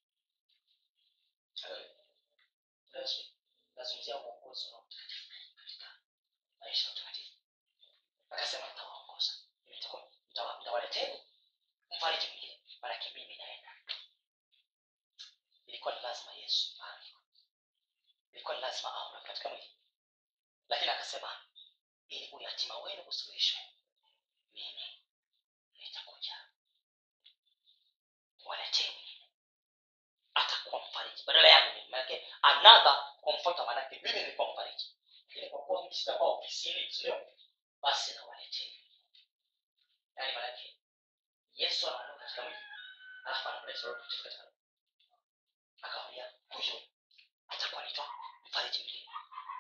Yesu, nazungumzia uongozi wa mtakatifu katika maisha ya utakatifu. Akasema nitawaongoza. Nitawaleteni mfariji mwingine. Manake mimi naenda. Ilikuwa ni lazima yesu ilikuwa ni lazima aondoke katika mwili. Lakini akasema ili uyatima wenu usuluhishwe mimi nitakuja. Waleteni. Atakuwa mfariji. Badala yangu manake another comforter manake mimi nilikuwa mfariji. Lakini kwa kuwa mimi ofisini sio? Basi nawaletee yaani manake yesu anaondoka katika mwili. Alafu mtakatifu katika mwili. Akamwambia huyo atakuwa naitwa mfariji mwingine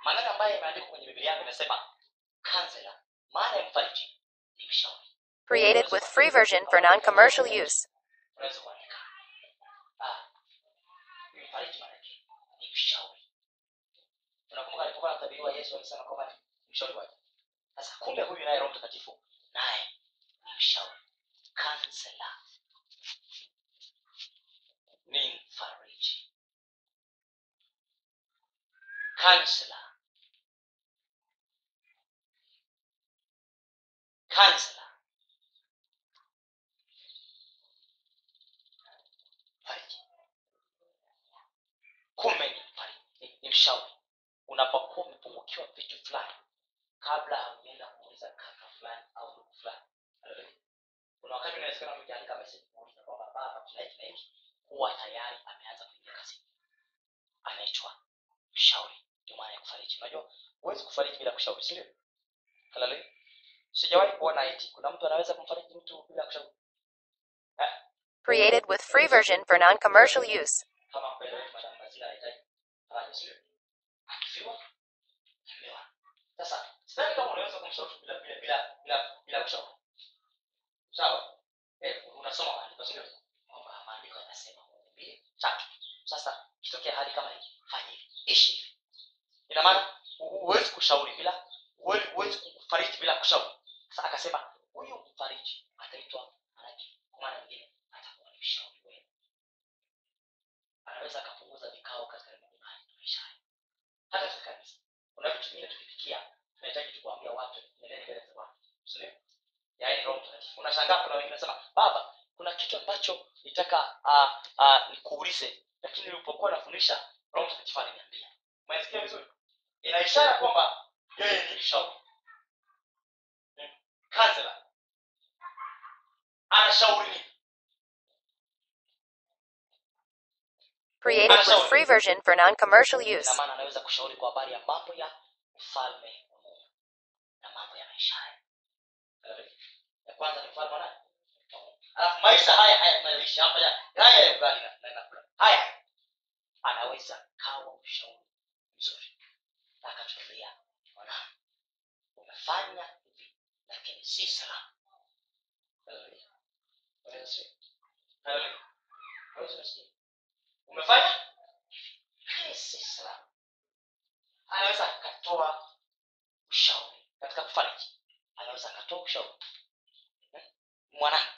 maneno ambayo yameandikwa kwenye biblia yangu imesema kansela maana ya mfariji ni mshauri Created with free version for non-commercial use. unaweza kuandika ah, ni mfariji maanake ni mshauri unakumbuka alipokuwa anatabiriwa yesu alisema kwamba ni mshauri wake sasa kumbe huyu naye roho mtakatifu naye ni mshauri kansela ni counselor. mfariji kumbe ni ni, mshauri. Unapokuwa umepungukiwa vitu fulani kabla haujaenda kuuliza kaka fulani au ndugu fulani. Kuna wakati unawezekana umejaandika meseji kuuliza kwamba baba tuna hiki na tayari ameanza kuingia kazini. Anaitwa mshauri ndio maana ya kufariki unajua huwezi kufariki bila kushauri sindio Haleluya. sijawahi kuona eti kuna mtu anaweza kumfariki mtu bila kushauri? Created with free version for non-commercial use. kama kweli wewe madam mazina anahitaji sio. Akifiwa akifiwa. Sasa sidhani kama unaweza kumshauri bila bila bila bila, bila kushauri. Sawa? Eh unasoma maandiko sio kwamba maandiko yanasema moja mbili tatu sasa kitokea hali ina maana huwezi kushauri bila huwezi kufariji bila kushauri. Sasa akasema huyu mfariji ataitwa maraji kwa maana nyingine atakuwa ni mshauri wenu. Anaweza akapunguza vikao katika mali na maisha haya hata katika kanisa kuna vitu vingine tukifikia tunahitaji tukuambia watu nendeni mbele za bwana. Sio yaani roho mtakatifu. Unashangaa kuna wengine wanasema baba kuna kitu ambacho nitaka uh, uh, nikuulize. Lakini nilipokuwa nafundisha roho mtakatifu aliniambia. Umesikia vizuri? Ina ishara kwamba yeye ni mshauri. Kansela anashauri Created with free version for non-commercial use. maana anaweza kushauri kwa habari ya mambo ya ufalme wa mungu na mambo ya maisha haya. Ya kwanza ni ufalme wa nani? Alafu maisha haya haya tunayoishi hapa ya haya ya ugali na- na haya. Anaweza kawa ushauri mzuri akatuambia mwanangu umefanya hivi lakini si salama. Umefanya lakini si salama. Anaweza akatoa ushauri katika kufariji anaweza akatoa ushauri Hmm? mwanangu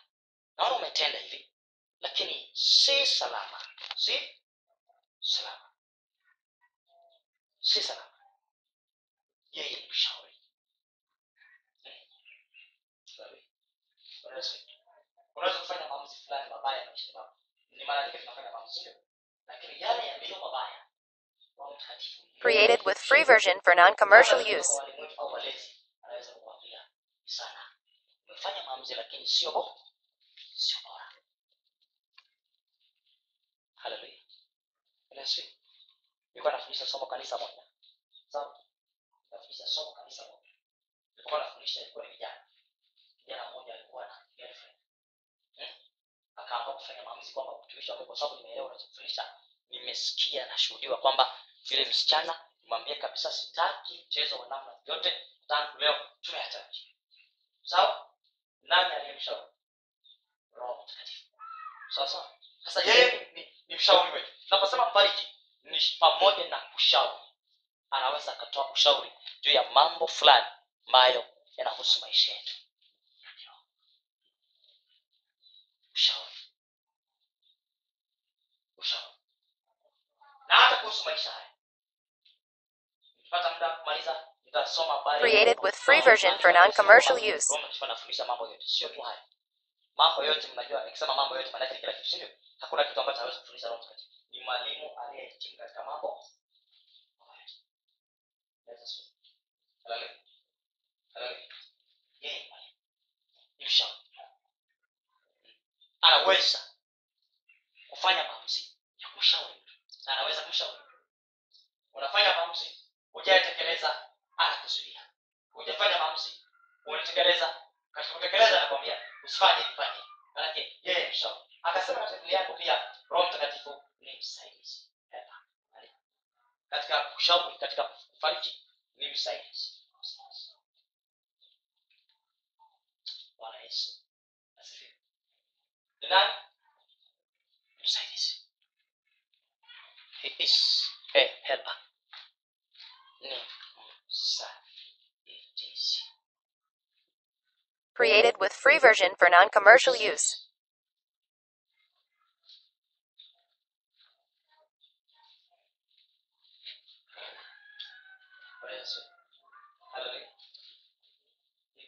naona umetenda hivi lakini si salama si salama si salama yeye ni mshauri Hmm. Sawa. Bwana Yesu. unaweza kufanya maamuzi fulani mabaya maishani mwako ni mara nyingi tunafanya maamuzi sio lakini yale yaliyo mabaya Roho Mtakatifu Created with free version for non-commercial use. kwa walimu wetu au walezi anaweza kukwambia sana. Umefanya maamuzi lakini sio sio bora. Haleluya Yesu nilikuwa nafundisha somo kanisa moja. Sawa? Nafundisha somo kanisa moja. Nilikuwa nafundisha ilikuwa ni vijana kijana mmoja alikuwa na girlfriend. Akaamua kufanya maamuzi kwamba mtumishi wake kwa sababu nimeelewa unachofundisha nimesikia nashuhudiwa kwamba vile msichana nimwambie kabisa sitaki mchezo wa namna yote tangu leo tumeatarajia sawa? Nani aliyemshauri roho mtakatifu. Sawa sawa? Sasa yeye ni, ni mshauri wetu. Tunaposema mbariki ni pamoja na kushauri. Anaweza akatoa ushauri juu ya mambo fulani ambayo yanahusu maisha yetu. Ushauri. Ushauri. Na hata kuhusu maisha haya nikipata muda wa kumaliza nitasoma habari Created with free version for non-commercial use. Roho Mtakatifu anafundisha mambo yote sio tu haya mambo yote mnajua nikisema mambo yote maanake kila kitu sindio hakuna kitu ambacho hawezi kufundisha roho mtakatifu. Ni mwalimu aliyehitimu katika mambo. Haleluya. Haleluya. Yeye ni mwalimu. Ni mshauri. Anaweza kufanya maamuzi ya kumshauri mtu. Na anaweza kumshauri unafanya maamuzi hujayatekeleza anakuzuia hujafanya maamuzi unatekeleza katika kutekeleza anakwambia usifanye fanye. Manake yeye mshauri. Akasema katika biblia yako pia roho mtakatifu ni msaidizi. Katika kushauri katika kufariki ni msaidizi. Bwana yesu asifiwe. Ni nani? Msaidizi. He is a helper. ni msaidizi Created with free version for non-commercial use.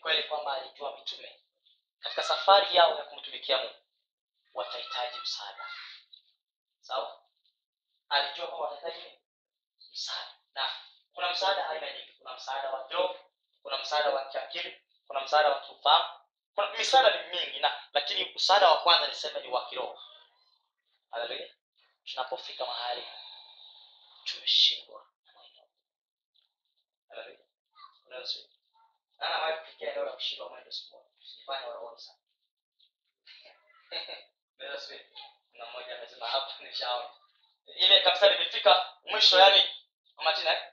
Kweli kwamba alijua mitume katika safari yao ya kumtumikia Mungu watahitaji msaada. Sawa? Alijua kwamba watahitaji? Msaada. Na kuna msaada aina nyingi. Kuna msaada wa kiroho, kuna msaada wa kiakili, kuna msaada wa kiufahamu. Kuna misaada ni mingi na lakini msaada wa kwanza niseme ni wa kiroho. Haleluya. Tunapofika mahali tumeshindwa na mwendo. Haleluya. Unaweza ana wapi kufikia eneo la kushindwa mwendo siku moja usijifanye warohoni sana na mmoja amesema hapa nishaona ile kabisa limefika mwisho yani matina eh?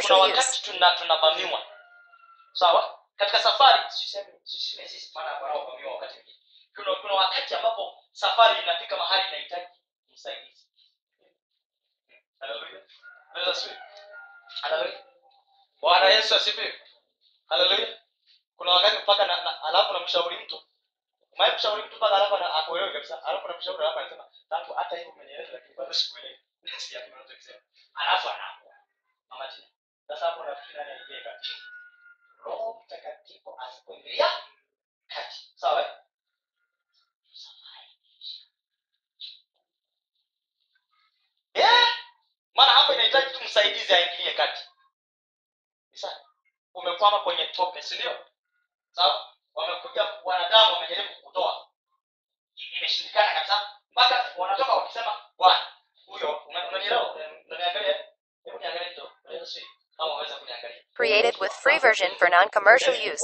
commercial. commercial use.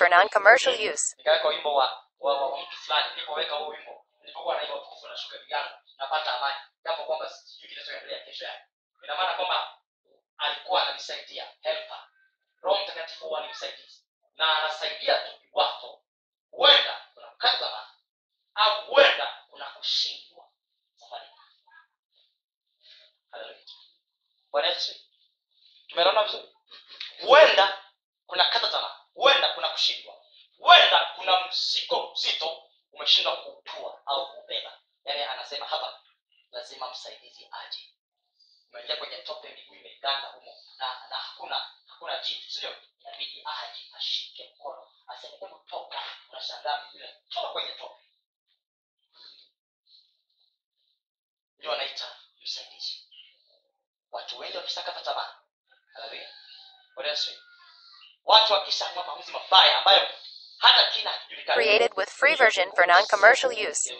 for non-commercial use. kuungana humo na, na hakuna hakuna inabidi aje ashike mkono aseme hebu toka unashangaa toka kwenye toka ndio anaita msaidizi watu wengi wakishakata tamaa watu maamuzi mabaya ambayo hata kina hakijulikani created with free version for non-commercial use.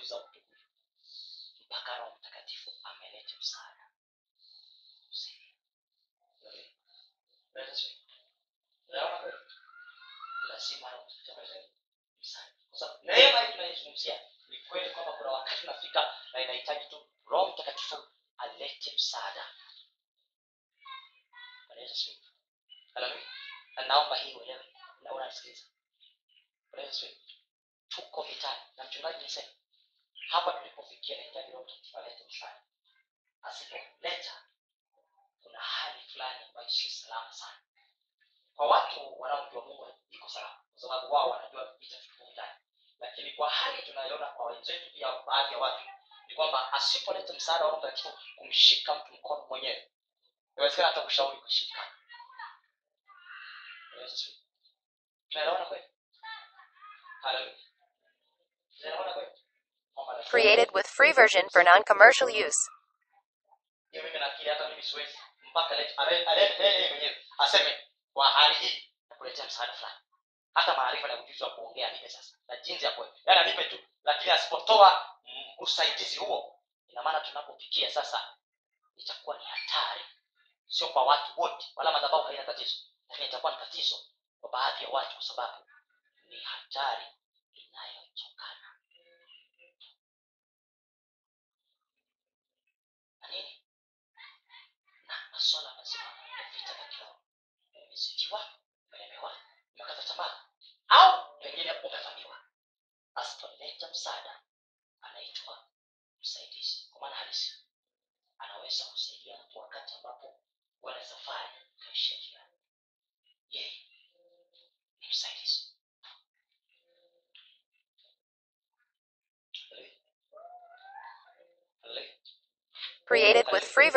for non commercial use.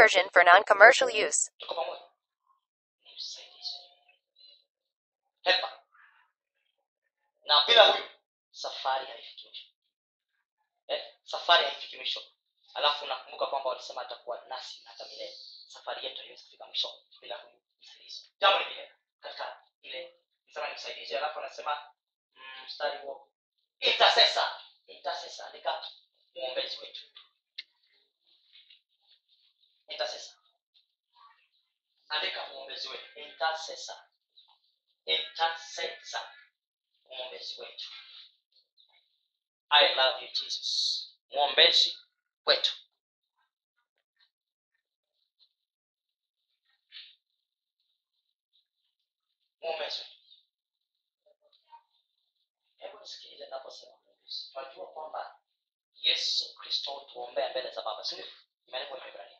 version for non-commercial use. na safari haifiki eh, mwisho. Alafu nakumbuka kwamba walisema atakuwa nasi na hata milele safari yetu haiwezi kufika mwisho bila huyu msaidizi. Jambo lingine katika ile sema ni msaidizi alafu anasema mm, mstari mm, huo intercessor intercessor andika muombezi wetu intercessor andika mwombezi wetu intercessor intercessor mwombezi wetu i love you jesus mwombezi wetu hebu nisikilize naposema mwombezi tunajua kwamba yesu kristo hutuombea mbele za baba sindio imeandikwa ibrania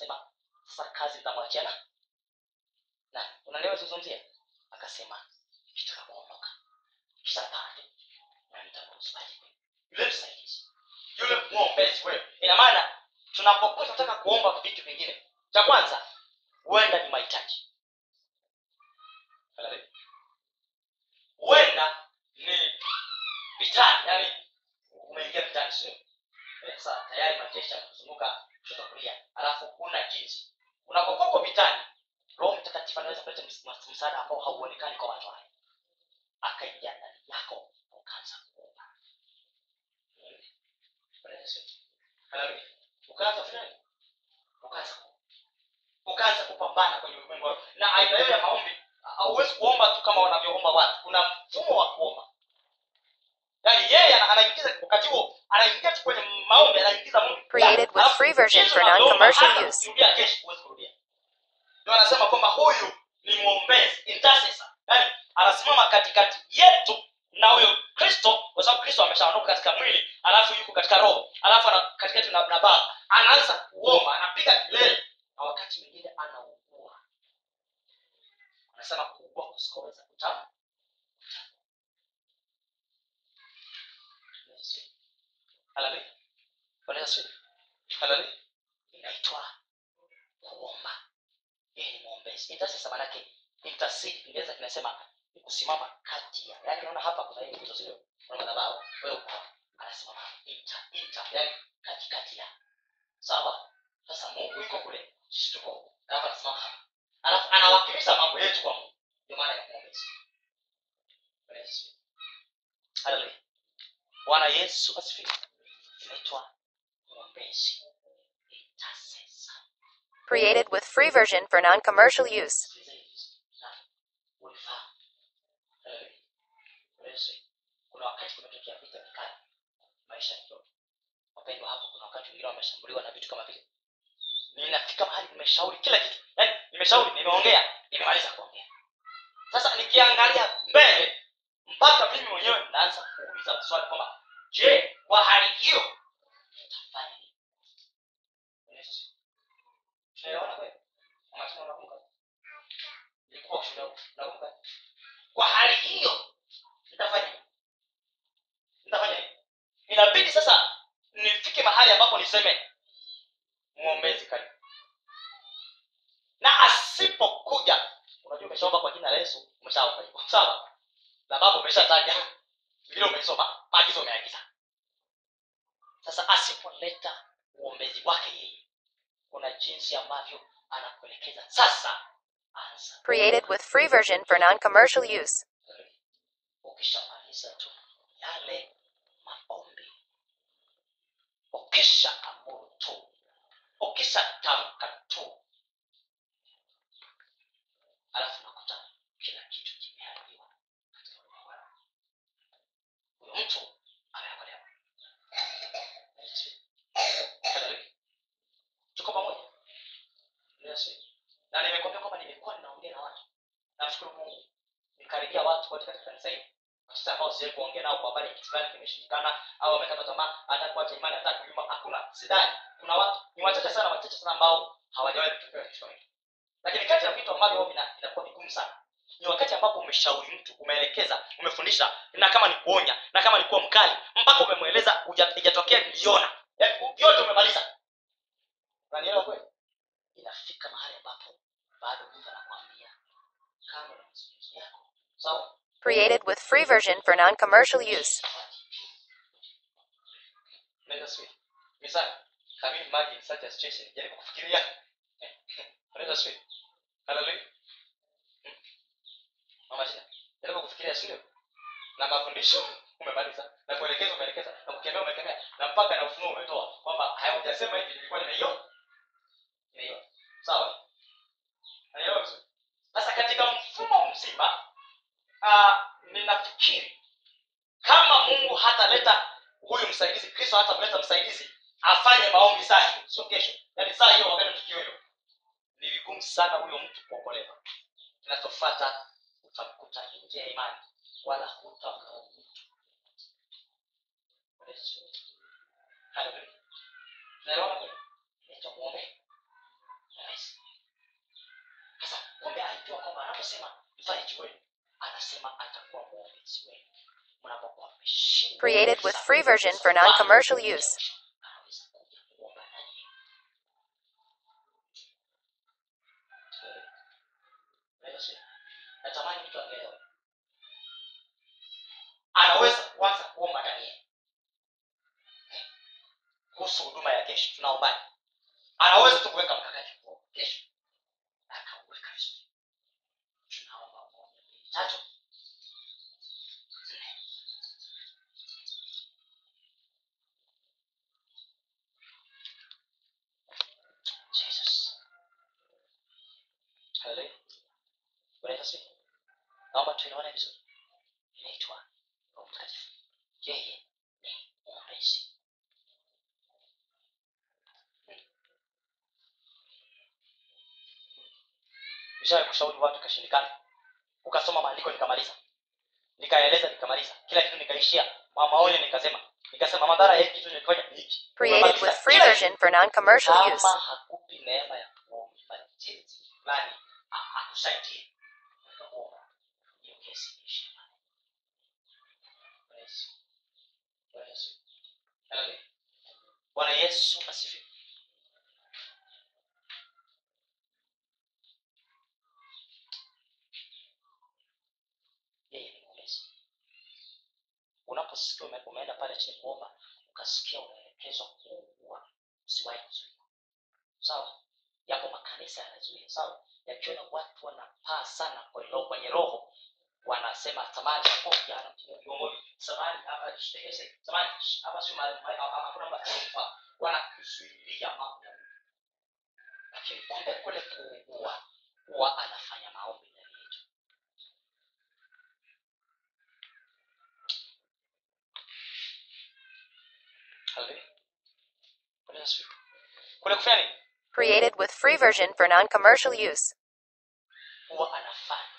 commercial use. commercial use. Umesoma maagizo sasa asipoleta uombezi wake yeye kuna jinsi ambavyo anakuelekeza. Sasa anza. Created with free version for non-commercial use. ukishamaliza tu yale maombi ukisha amuru tu ukishatamka tu. Alafu mtu ameokolewa tuko pamoja. Na nimekwambia kwamba nimekuwa ninaongea na watu. Namshukuru mungu. Nikaribia watu wote katika kanisa hili. Sasa ambao siwezi kuongea nao kwa habari kitu fulani kimeshindikana au wamekata tamaa hata kuacha imani hata kunyuma hakuna. Sidhani. Kuna watu ni wachache sana wachache sana ambao hawajawahi kutokea kitu lakini kati ya vitu ambavyo vinakuwa vigumu sana ni wakati ambapo umeshauri mtu umeelekeza umefundisha na kama ni kuonya na kama ni kuwa mkali mpaka umemweleza ijatokea niliona. Yaani, yote umemaliza. Unanielewa kweli inafika mahali ambapo bado mtu anakwambia kama yako sawa. Created with free version for non-commercial use. Misali, such? Jaribu kufikiria. Hallelujah. Hmm. Jaribu kufikiria sio? Na mafundisho umemaliza, na kuelekeza umeelekeza, na kukemea umekemea, na mpaka na ufunuo umetoa kwamba hayajasema hivi nilikuwa nimeiona. Nimeiona. Sawa? Naelewa. Sasa katika mfumo mzima uh, ninafikiri kama mungu hataleta huyu msaidizi kristo hatamleta msaidizi afanye maombi saa sio kesho yaani saa hiyo wakati tukio hilo ni vigumu sana huyo mtu kuokolewa kinachofata nje ya imani wala hutamlaumu mtu Haleluya. Tunaelewana muombe. Yes. Sasa muombe alijua kwamba anaposema mfanye chukweli anasema atakuwa mwombezi wenu mnapokuwa mmeshindwa Created with free version for non-commercial use. Natamani mtu angeelewa anaweza kuanza kuomba daniel kuhusu huduma ya kesho tunaombani anaweza tu mkakati huo kesho. Akauweka vizuri. Tunaomba tatu. Jesus. Haleluya bwana yesu asifiwe. Naomba tuelewane vizuri. Inaitwa roho mtakatifu yeye ni mwombezi. Nishawahi kushauri watu ikashindikana ukasoma maandiko nikamaliza. Nikaeleza nikamaliza. Kila kitu nikaishia. Ma- maonyo nikasema. Nikasema madhara ya kitu nilifanya ni hiki Created with free version for non-commercial use. hakupi neema ya kuomba jinsi fulani. Akusaidie ukaomba hiyo kesi iishe pale. Bwana Yesu. Bwana Yesu. Haleluya. Bwana yesu asifiwe. Unaposikia ume- umeenda pale chini kuomba ukasikia unaelekezwa kuugua usiwahi kuzuia sawa? Yapo makanisa yanazuia. Sawa? Yakiona watu wanapaa sana kwenye roho wanasema samani hapa samani hapa mali hapa kuna lakini kumbe kule kuugua huwa anafanya maombi yetu. Kule kufanya created with free version for non-commercial use. Huwa anafanya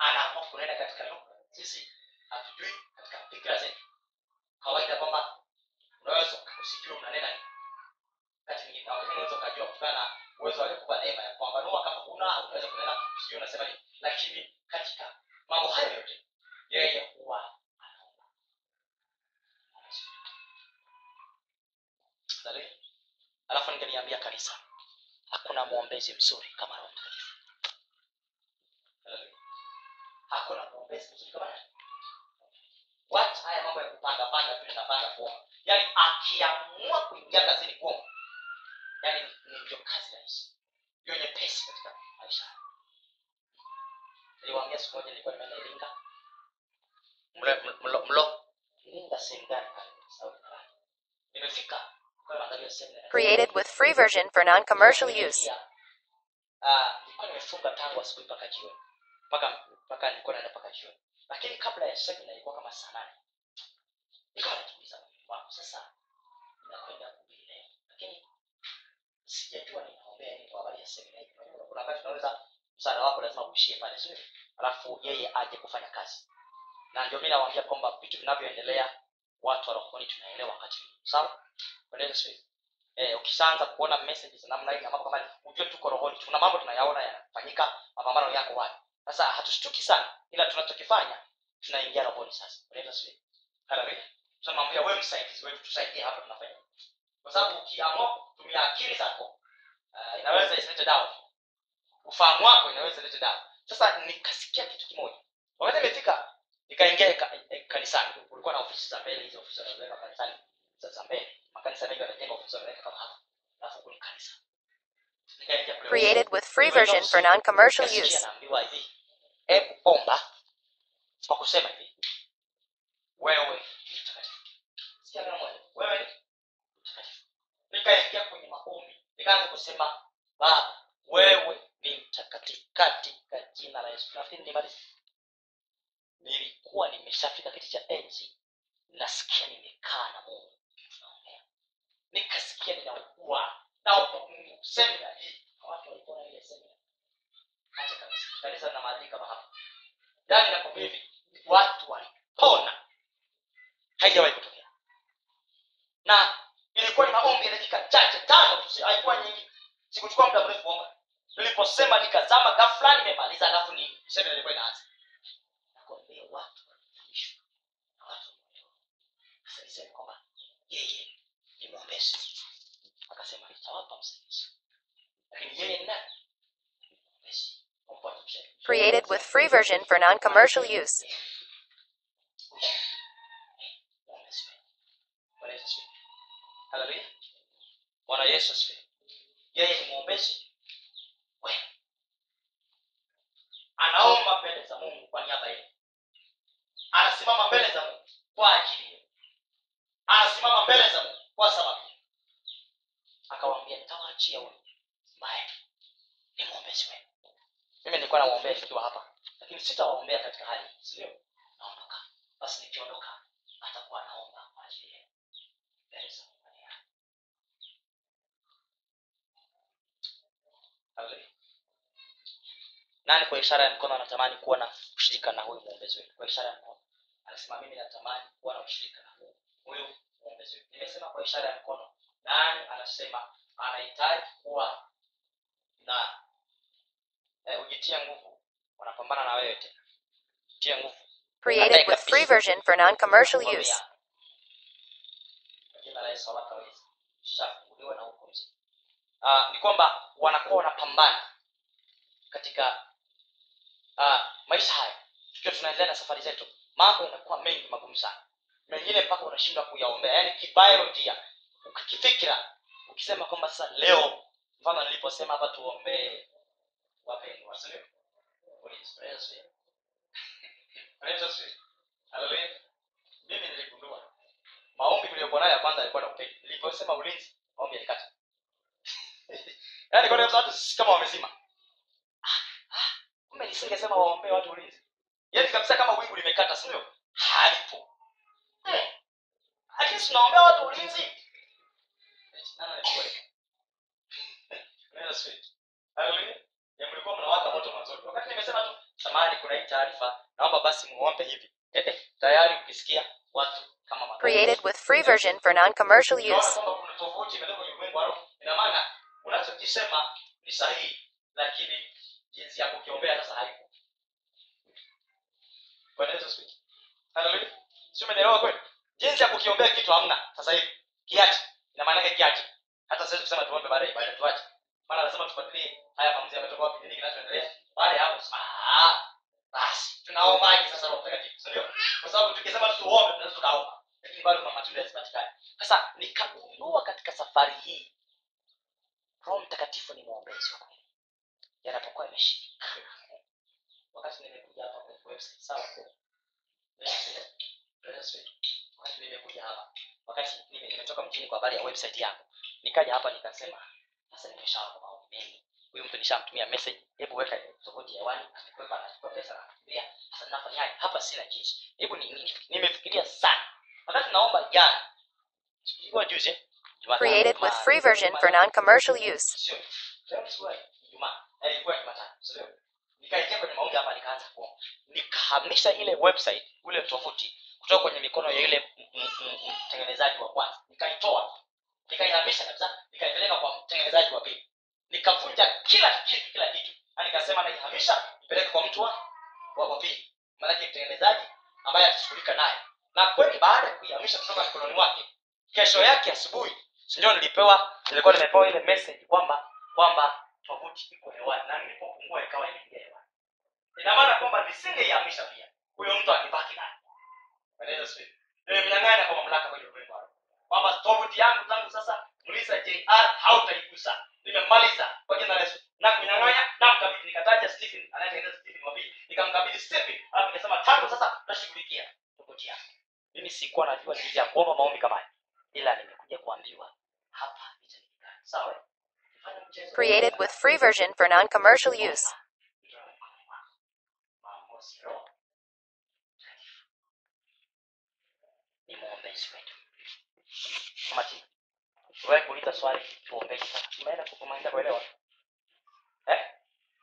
anaamua kunaenda katika lugha sisi hatujui katika fikra zetu kawaida kwamba unaweza usijue unanena nini wakati mwingine wakati unaweza ukajua kutokana na uwezo aliokupa neema ya kupambanua kama una unaweza kunena sijui unasema nini lakini katika. Mambo hayo yote yeye huwa anaomba alafu ningeliambia kanisa hakuna mwombezi mzuri kama roho mtakatifu hakuna mwombezi mzuri kama nani? wacha haya mambo ya kupanga panga tu napanga kuomba yaani akiamua kuingia kazini kuomba yaani ni ndio kazi rahisi. Ndio nyepesi katika maisha. Haya. niliwaambia siku moja nilikuwa nimeenda iringa mlo mlo mlo. Iringa sehemu gani pale? Nimefika. Kwa magari ya semina Created with free version for non-commercial use. Ah, nilikuwa nimefunga tangu asubuhi mpaka jioni mpaka mpaka nilikuwa naenda mpaka jioni. Lakini kabla ya semina ilikuwa kama saa nane. Nikawa najiuliza wangu sasa nakwenda kuhubiri leo. Lakini sijajua ninaombea nini kwa habari ya semina hii kuna wakati unaweza msaada wako lazima uishie pale sio alafu yeye aje kufanya kazi. Na ndio mimi nawaambia kwamba vitu vinavyoendelea watu wa rohoni tunaelewa wakati sawa? Bwana sio eh, ukishaanza kuona messages namna hii na mambo kama ujue tuko rohoni. Kuna mambo tunayaona yanafanyika mapambano yako wapi sasa hatushtuki sana ila tunachokifanya tunaingia rohoni sasa. Bwana sio haleluya tunamwambia wewe msaidizi wetu tusaidie hapa tunafanya. Kwa sababu ukiamua kutumia akili zako uh, inaweza isilete dawa. Ufahamu wako inaweza ilete dawa. Sasa nikasikia kitu kimoja. Wakati imefika nikaingia kanisani. Kulikuwa na ofisi za mbele hizi ofisi wanaweka kanisani za za mbele makanisa mengi wanajenga ofisi wanaweka kama hapa. Alafu kuna kanisa. Created with free version for non-commercial use. Hebu omba kwa kusema hivi. Wewe nikaingia kwenye maombi. Nikaanza kusema baba wewe ni mtakatifu katika jina la yesu. Nafikiri nilikuwa nimeshafika kiti cha enzi. Nasikia nimekaa na mungu. Nikasikia ninaugua. Naomba mungu semina hii watu walikuwa na ile semina acha kabisa kanisa na maadili kama hapa ndani nakwambia hivi watu walipona haijawahi kutokea na ilikuwa ni maombi ya dakika chache tano haikuwa nyingi sikuchukua muda mrefu kuomba niliposema nikazama ghafla nimemaliza alafu ni sema ilikuwa inaanza nakwambia watu walifundishwa na kwamba yeye ni mwombezi akasema nitawapa msaidizi lakini yeye ni nani Ni mwombezi. Created with free version for non-commercial use. Anaomba mbele za mungu kwa niaba yenu anasimama mbele za mungu kwa ajili yenu anasimama mbele za mungu kwa sababu ambaye ni wenu mimi nilikuwa namwombea nikiwa hapa lakini sitawaombea katika hali hii sindio naondoka basi nikiondoka atakuwa anaomba kwa ajili yenu mbele nani kwa ishara ya mkono anatamani kuwa na ushirika na huyu mwombezi wetu? Kwa ishara ya mkono. Anasema mimi natamani kuwa na ushirika na huyu mwombezi wetu. Nimesema kwa ishara ya mkono. Nani anasema anahitaji kuwa na ujitie nguvu. Wanapambana na wewe tena. Jitie nguvu. Created with free version for non-commercial use. jina la Yesu na. Ah, ni kwamba wanakuwa wanapambana katika uh, maisha haya. Tukiwa tunaendelea na safari zetu mambo yanakuwa mengi magumu sana. Mengine mpaka unashindwa kuyaombea. Yaani kibiolojia ukifikira ukisema kwamba sasa leo mfano niliposema hapa tuombee Praise- praise God. Praise God. Hallelujah. mimi niligundua maombi mliokuwa nayo kwanza alikuwa na upendo niliposema ulinzi maombi yalikata yaani kwa nini watu sisi kama wamezima kumbe nisingesema waombee watu ulinzi yaani kabisa kama wingu limekata sio halipo Hmm. lakini tunaombea watu ulinzi nani anatuweka? Nani sweet. Haleluya. Ya mlikuwa mnawaka moto mwanzoni. Wakati nimesema tu samahani kuna hii taarifa, naomba basi muombe hivi. Eh, tayari ukisikia watu kama magari. Created with free version for non-commercial use. kuna tofauti imetoka ulimwengu wa roho. Ina maana unachokisema ni sahihi, lakini jinsi ya kukiombea sasa haipo. Bwana Yesu asifiwe. Haleluya. Sio umeelewa kweli? Jinsi ya kukiombea kitu hamna sasa hivi. Kiache. Ina maana yake kiache. Hata sasa kusema tuombe baadaye, baadaye tuache. Maana lazima tufuatilie haya maamuzi yametoka wapi, nini kinachoendelea. Baada ya hapo ah, basi tunaombaje sasa Roho Mtakatifu, si ndio? Kwa sababu tukisema tuombe tunaweza tukaomba, lakini bado matunda yasipatikane. Sasa nikagundua katika safari hii Roho Mtakatifu ni mwombezi wa kweli yanapokuwa yameshika. Wakati nimekuja hapa kwenye website sawa, wakati nimetoka mjini kwa habari ya website yako, nikaja hapa nikasema, sasa mengi, huyu mtu nishamtumia message, hebu weka tovuti amekwepa anachukua pesa na kukimbia. Sasa nafanyaje hapa? Sina jinsi. Hebu ni- ni- nimefikiria sana, wakati naomba jana, juzi? Created with free version for non-commercial use. ya nikaingia kwenye maombi hapa nikaanza kuomba nikahamisha ile website ule tovuti kutoka kwenye mikono ya yule mtengenezaji wa kwanza nikaitoa nikaihamisha kabisa. Nikaipeleka kwa mtengenezaji wa pili. Nikavunja kila kitu kila kitu. Nikasema naihamisha nipeleke kwa mtu wa pili. Maanake mtengenezaji ambaye atashughulika naye. Na kweli baada ya kuihamisha kutoka mkononi mwake kesho yake asubuhi sindio nilipewa nilikuwa nimepewa ile message kwamba kwamba tovuti iko hewani na nilipofungua ikawa imeingia hewani. Ina maana kwamba nisingeihamisha pia huyo mtu akibaki naye. Nimemnyang'anya kwa mamlaka kwenye ulimwengu wa roho. kwamba tovuti yangu tangu sasa mlisa jr hautaigusa. Nimemaliza. Kwa jina la yesu. Na kunyang'anya na mkabidhi. Nikataja stephen anayetengeneza stephen wa pili nikamkabidhi stephen. Alafu nikasema tangu sasa tutashughulikia tovuti yangu. Mimi sikuwa najua jinsi ya kuomba maombi kama haya ila nimekuja kuambiwa hapa sawa? Created with free version for non-commercial use. Maamuzi roho ni mwombezi wetu mati wewe kuuliza swali tuombee sasa tumeenda kukumaenda kuelewa eh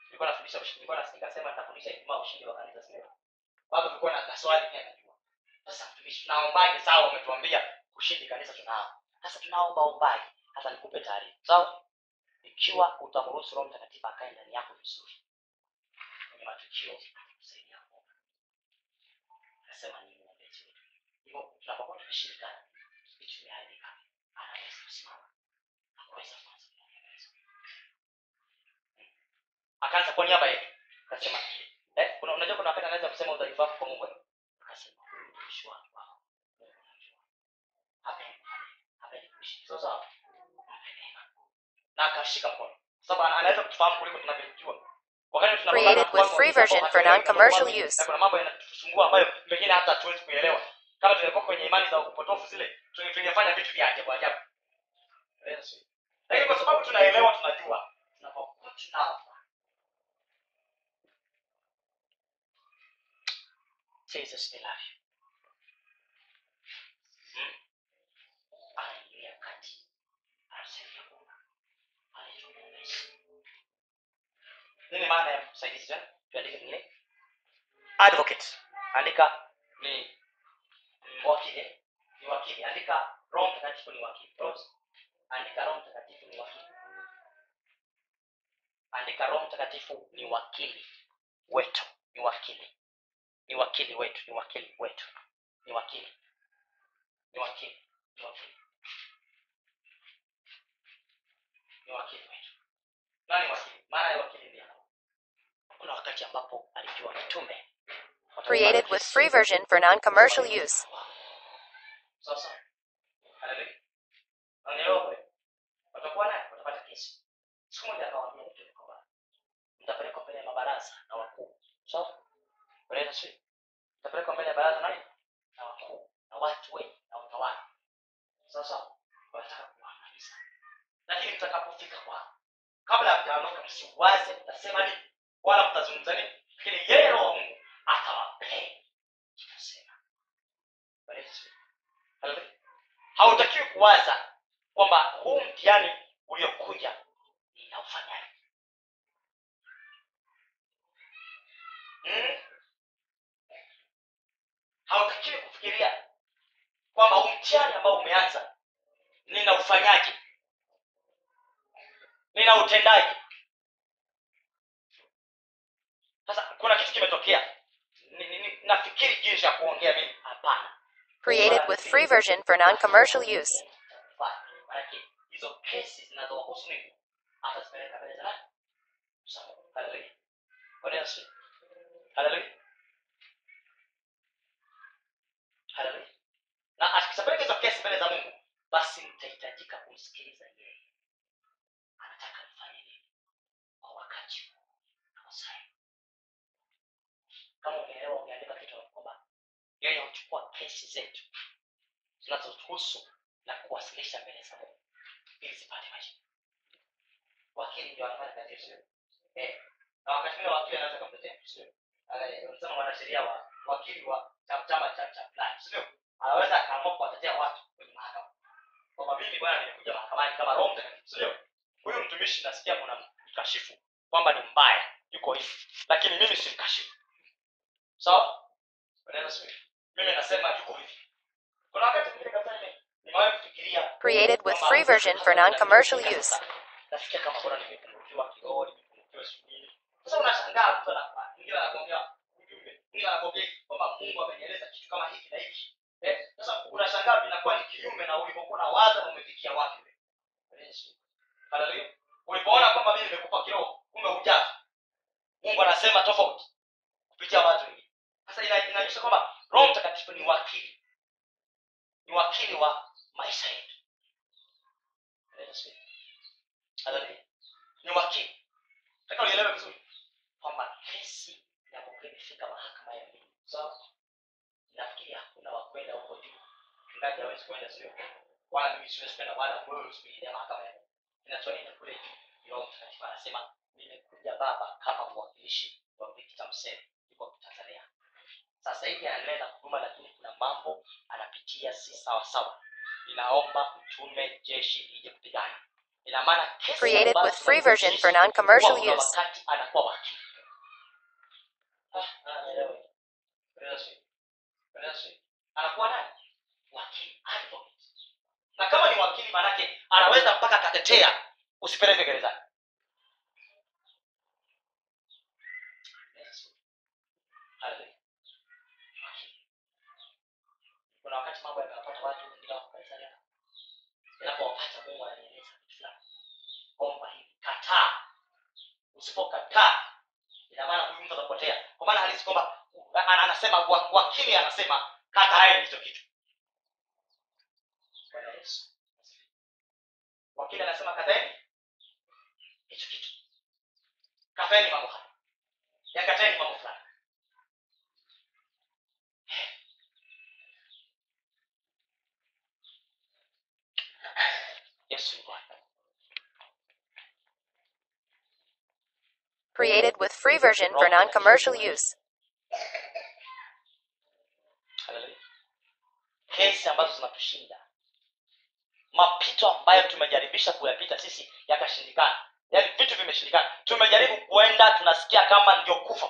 nilikuwa nafundisha ushindi nilikuwa nasikika sema nitafundisha ijumaa ushindi wa kanisa sio bado kulikuwa na kaswali pia najua sasa mtumishi tunaombaje sawa umetuambia ushindi kanisa tunao sasa tunaomba ombaje sasa nikupe taarifa sawa ikiwa utamruhusu roho mtakatifu akae ndani yako vizuri kwenye matukio kusaidia Mungu. Nasema ni mwombezi wetu. Hivyo tunapokuwa tunashirikana vitu vimeharibika, anaweza kusimama na kuweza kuanza kutengeneza. Akaanza kwa niaba yetu, akasema eh, kuna unajua kuna wakati anaweza kusema udhaifu wako kwa Mungu. eh? Akasema huyu ni mtumishi wako wako. Mungu anajua. Hapendi hapendi kuishi. Sawa sawa. Hapendi neema. Na akashika mkono. Sababu ana- anaweza kutufahamu kuliko tunavyojua. Wakati tunapokaa na Created watu with ambao free version hatuelewi for non-commercial use. na kuna mambo yanatusumbua ambayo pengine hata hatuwezi kuelewa kama tungekuwa kwenye imani za upotofu zile tunge- tungefanya vitu vya ajabu ajabu Yes. lakini kwa sababu tunaelewa tunajua tunapokuwa tunaomba Jesus we love you Hmm? anaingilia kati anasaidia Mungu anaitwa mwombezi nini maana ya msaidizi tena tuandike vile advocate andika ni ni wakili ni wakili andika roho mtakatifu ni wakili Rose, andika roho mtakatifu ni wakili andika roho mtakatifu ni wakili wetu ni wakili ni wakili wetu ni wakili wetu ni wakili ni wakili ni wakili ni wakili wetu nani wakili maana ya wakili ni hapo kuna wakati ambapo alijua mitume Created with free version for non-commercial use. non-commercial use. Hallelujah. Hallelujah. Na mbele za Mungu, basi kumsikiliza yeye. for non-commercial use. version for non-commercial use. version for non commercial use. Kesi ambazo zinatushinda, mapito ambayo tumejaribisha kuyapita sisi yakashindikana, yaani vitu vimeshindikana. Tumejaribu kuenda, tunasikia kama ndio kufa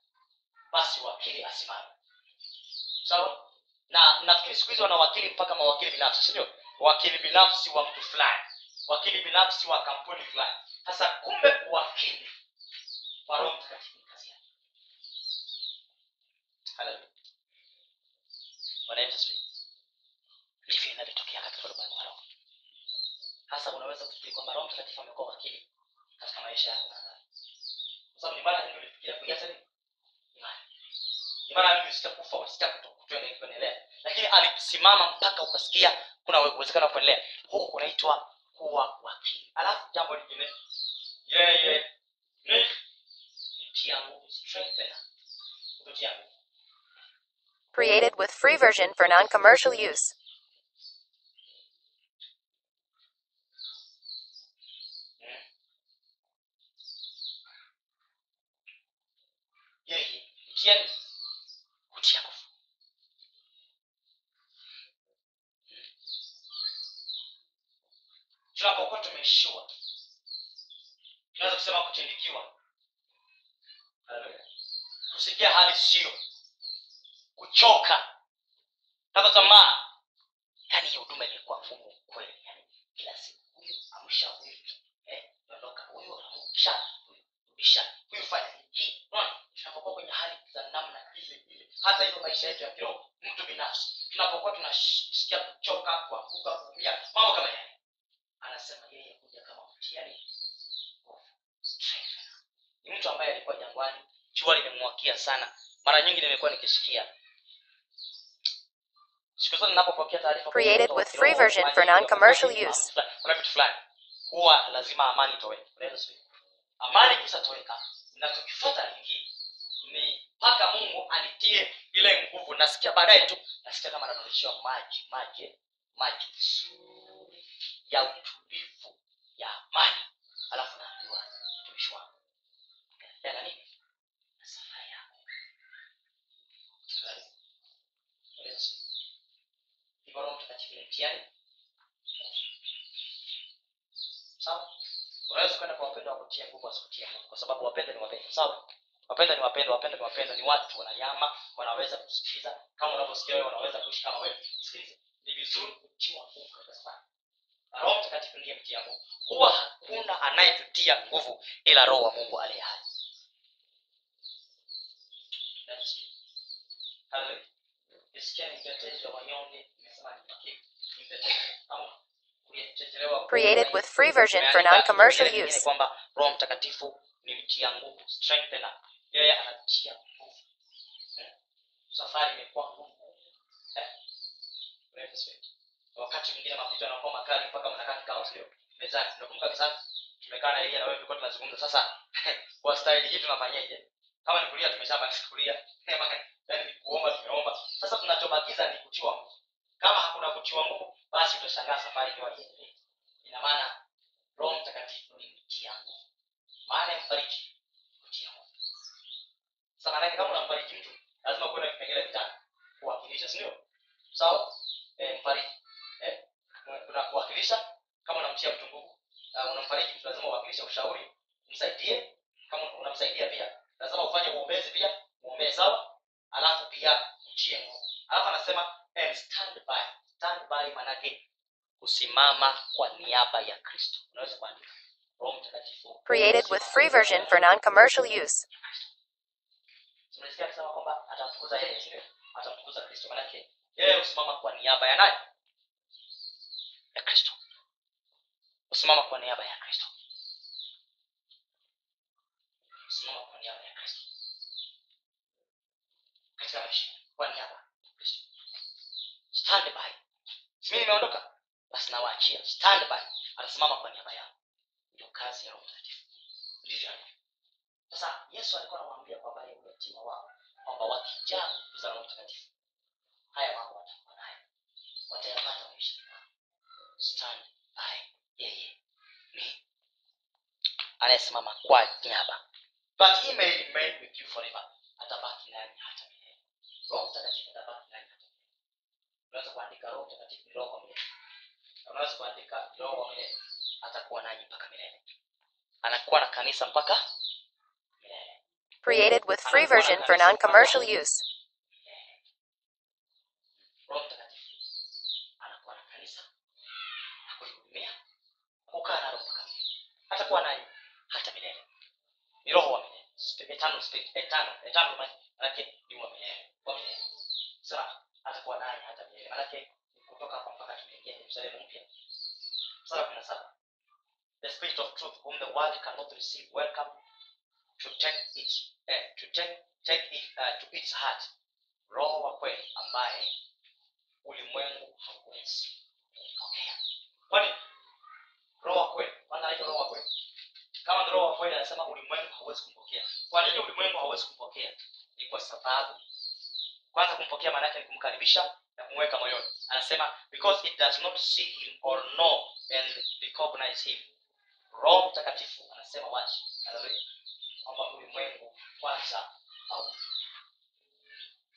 basi wakili asimame. Sawa? Na nafikiri siku hizi wanawakili mpaka mawakili binafsi sindio wakili binafsi wa mtu fulani wakili binafsi wa kampuni fulani. Sasa kumbe uwakili wa roho mtakatifu kazi yake. Hasa unaweza kufikiri kwamba roho mtakatifu amekuwa wakili katika maisha yako. Sababu ni mara nilifikiria kuiacha nini? Nyingi sitakufa au sitakuendelea lakini alisimama mpaka ukasikia kuna uwezekano kuendelea huu unaitwa kuwa wakili alafu jambo lingine yeye ni nguvu strengthener nguvu Created with free version for non-commercial use. kutia nini? Kutia nguvu tunapokuwa tumeishiwa tunaweza kusema kutindikiwa kusikia hali sio. Kuchoka. Kata tamaa. Yani hiyo huduma imekuwa ngumu kweli. Yani kila siku. Huyu amsha huyu eh, ondoka. Huyu amsha rudisha huyu fanya hii unaona tunapokuwa kwenye hali za namna ile ile hata hivyo maisha yetu ya kiroho mtu binafsi tunapokuwa tunasikia kuchoka kuanguka kuumia mambo kama yale anasema yeye kuja kama mtiani ni mtu ambaye alikuwa jangwani jua limemwakia sana mara nyingi nimekuwa nikisikia siku zote ninapopokea taarifa Created with free version for non-commercial use. kuna vitu fulani huwa lazima amani sio? Amani ikishatoweka nachokifuata ni hii. Ni mpaka mungu anitie ile nguvu. Nasikia baadaye tu nasikia kama nadondoshewa maji maji maji nzuri ya utulivu ya amani. Alafu naambiwa mtumishi wangu na na sawa unaweza kwenda kwa wapendwa wakutia nguvu wasikutia nguvu kwa sababu wapenda ni wapendwa sawa? Wapenda ni wapendwa wapendwa ni wapenda ni watu wananyama wanaweza kusikiliza kama unavyosikia wewe wanaweza kuishi kama wewe. Sikiliza ni vizuri kutiwa nguvu katika sana roho mtakatifu ndiye mtia nguvu. Huwa hakuna anayetutia nguvu ila roho wa mungu aliye hai. Nisikia ni mtetezi wa wanyonge nimesema ni makini ni Created with free version for non-commercial use. mtakatifu ni mtia nguvu wakati mwingine mapito yanakuwa makali mpaka mnakaa kikao sio mezani Nakumbuka mezani tumekaa na yeye na wewe tulikuwa tunazungumza sasa kwa staili hii tunafanyaje kama ni kulia tumeshamaliza kulia yaani version for non-commercial use. tunasikia akisema kwamba atamtukuza yeye sio atamtukuza kristo manake yeye husimama kwa niaba ya nani ya kristo husimama kwa niaba ya kristo husimama kwa niaba ya kristo katika maisha kwa niaba ya kristo stand by simi nimeondoka basi nawaachia stand by atasimama kwa niaba yao ndio kazi ya roho mtakatifu ndivyo alivyo sasa yesu alikuwa anamwambia kwamba yeye uyatima wao kwamba wakijaa nguvu za roho mtakatifu haya mambo watakuwa nayo watayapata maishani mwao stand by yeye ni anayesimama kwa niaba but he may remain with you forever atabaki nani hata milele roho mtakatifu atabaki nani hata milele unaweza kuandika roho mtakatifu ni roho wa milele Na unaweza kuandika roho wa milele atakuwa nanyi mpaka milele anakuwa na kanisa mpaka milele Created with free version for non-commercial use. roho mtakatifu kukaa na roho mtakatifu hatakuwa naye hata milele ni roho wa milele Spirit- eternal spirit eternal eternal man- manake ni wa milele wa milele sasa atakuwa naye hata milele manake ni kutoka hapa mpaka tumeingia yerusalemu mpya sura kumi na saba the spirit of truth whom the world cannot receive welcome to take it eh, to take take it uh, to its heart roho wa kweli ambaye ulimwengu hauwezi kumpokea kwani roho wa kweli kwanza anaitwa roho wa kweli kama ni roho wa kweli anasema ulimwengu hauwezi kumpokea kwa nini ulimwengu hauwezi kumpokea ni kwa sababu kwanza kumpokea maana yake ni kumkaribisha na kumweka moyoni anasema because it does not see him or know and recognize him roho mtakatifu anasema wazi haleluya kwamba ulimwengu kwanza au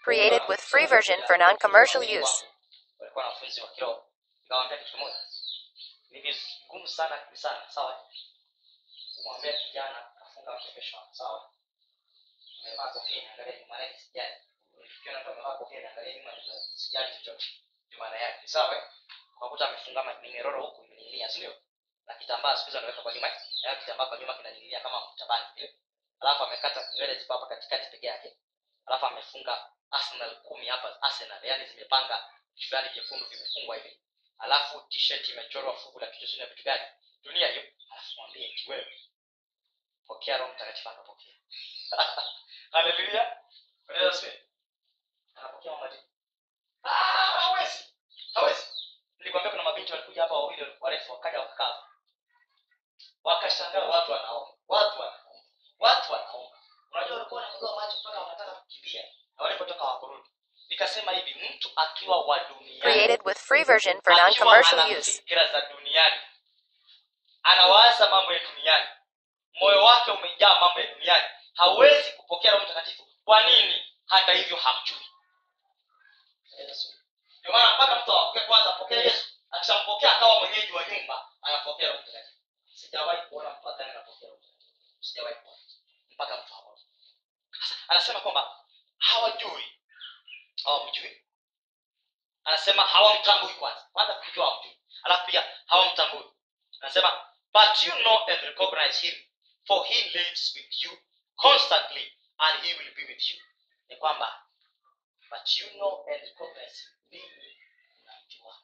Created with free version for non-commercial use. Nikasema hivi mtu akiwa wa duniani Created with free version for non-commercial use. za duniani anawaza mambo ya duniani moyo wake umejaa mambo ya duniani hawezi kupokea roho mtakatifu. Kwa nini? Hata hivyo hamjui. Ndio maana mpaka mtu apokee kwanza apokee yesu. Akishampokea akawa mwenyeji wa nyumba anapokea roho mtakatifu. Sijawahi kuona mtu adhani anapokea roho mtakatifu. Sijawahi kuona. Mpaka mtu hapo anasema kwamba hawajui hawamjui anasema hawamtambui kwanza. Kwanza kujua hawamjui alafu pia hawamtambui. Anasema but you know and recognize him for he lives with you constantly and he will be with you. Ni kwamba but you know and recognize him. Mnamjua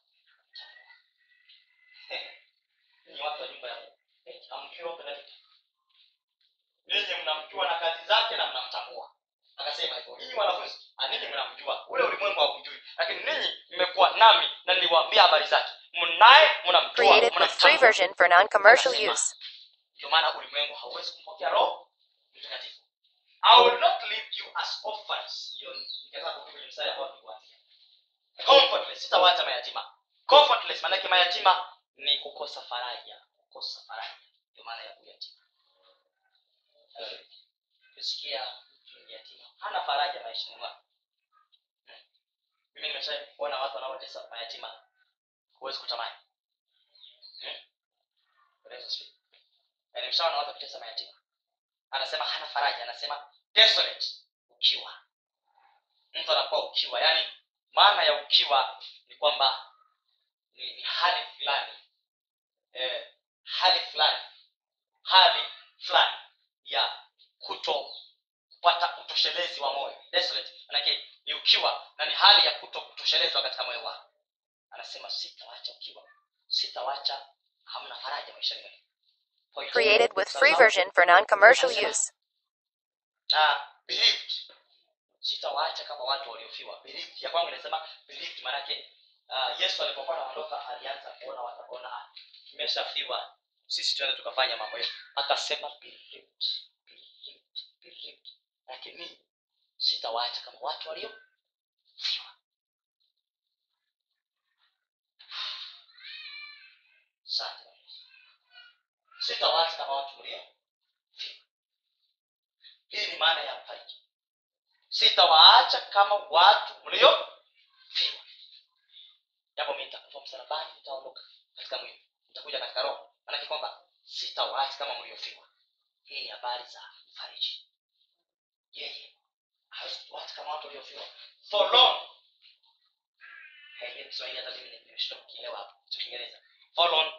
ninyi watu wa nyumba ya Mungu. Mnamjua na kazi zake na mnamtambua akasema hivyo. Ninyi wanafunzi ninyi mnamjua. Ule ulimwengu haumjui lakini ninyi mmekuwa nami na niliwaambia habari zake. Mnaye mnamjua free version for non-commercial use. ndio maana ulimwengu hauwezi kumpokea roho mtakatifu. I will not leave you as orphans. Hiyo nikataka kurudi kwenye mstari ambao nilikuanzia comfortless. Sitawaacha mayatima. Comfortless. Maanake mayatima ni kukosa faraja. Kukosa faraja. Ndio maana ya kuyatima. Kusikia ni yatima hana faraja maishani mwake. Mimi nimeshaona watu wanaotesa mayatima huwezi kutamani. Hmm. Na nimeshaona watu wakitesa mayatima anasema hana faraja anasema desolate. Ukiwa. Mtu anakuwa ukiwa. Yaani maana ya ukiwa ni kwamba ni, ni hali fulani. Eh, hali fulani. Hali fulani ya kuto kupata utoshelezi wa moyo. Desolate manake ni ukiwa na ni hali ya kutokutoshelezwa katika moyo wako. Anasema sitawacha ukiwa. Sitawacha hamna faraja maisha mwenu Created with free version for non-commercial use. na believed. Sitawaacha kama watu waliofiwa. Believed. Ya kwangu inasema believed maanake uh, yesu alipokuwa anaondoka alianza kuona wataona "Ah, tumeshafiwa. Sisi tuende tukafanya mambo yetu. Akasema believed. Believed. Believed lakini sitawaacha kama watu Bwana sitawaacha kama watu waliofiwa hii ni maana ya mfariji. Sitawaacha kama watu mliofiwa japo mi nitakufa msalabani nitaondoka katika mwili nitakuja katika roho. Maanake kwamba sitawaacha kama mliofiwa hii ni habari za mfariji yeye hawezi kutuacha kama watu waliofiwa for long. Hiyo kiswahili hata mimi nimeshindwa kukielewa cha kiingereza for long.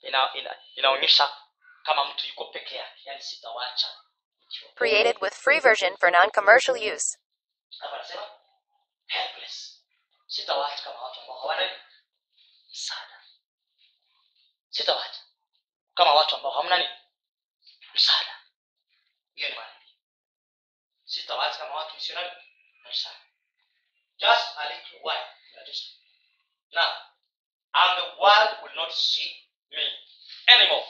Ina, ina, inaonyesha kama mtu yuko peke yake yani sitawacha ikiwa Created with free version for non-commercial use. hapa anasema helpless. Sitawacha kama watu ambao hawana msaada sitawacha kama watu ambao hamna nini msaada hiyo ni maana yake. sitawacha kama watu misionari nani just a little while Just- now and the world will not see me anymore.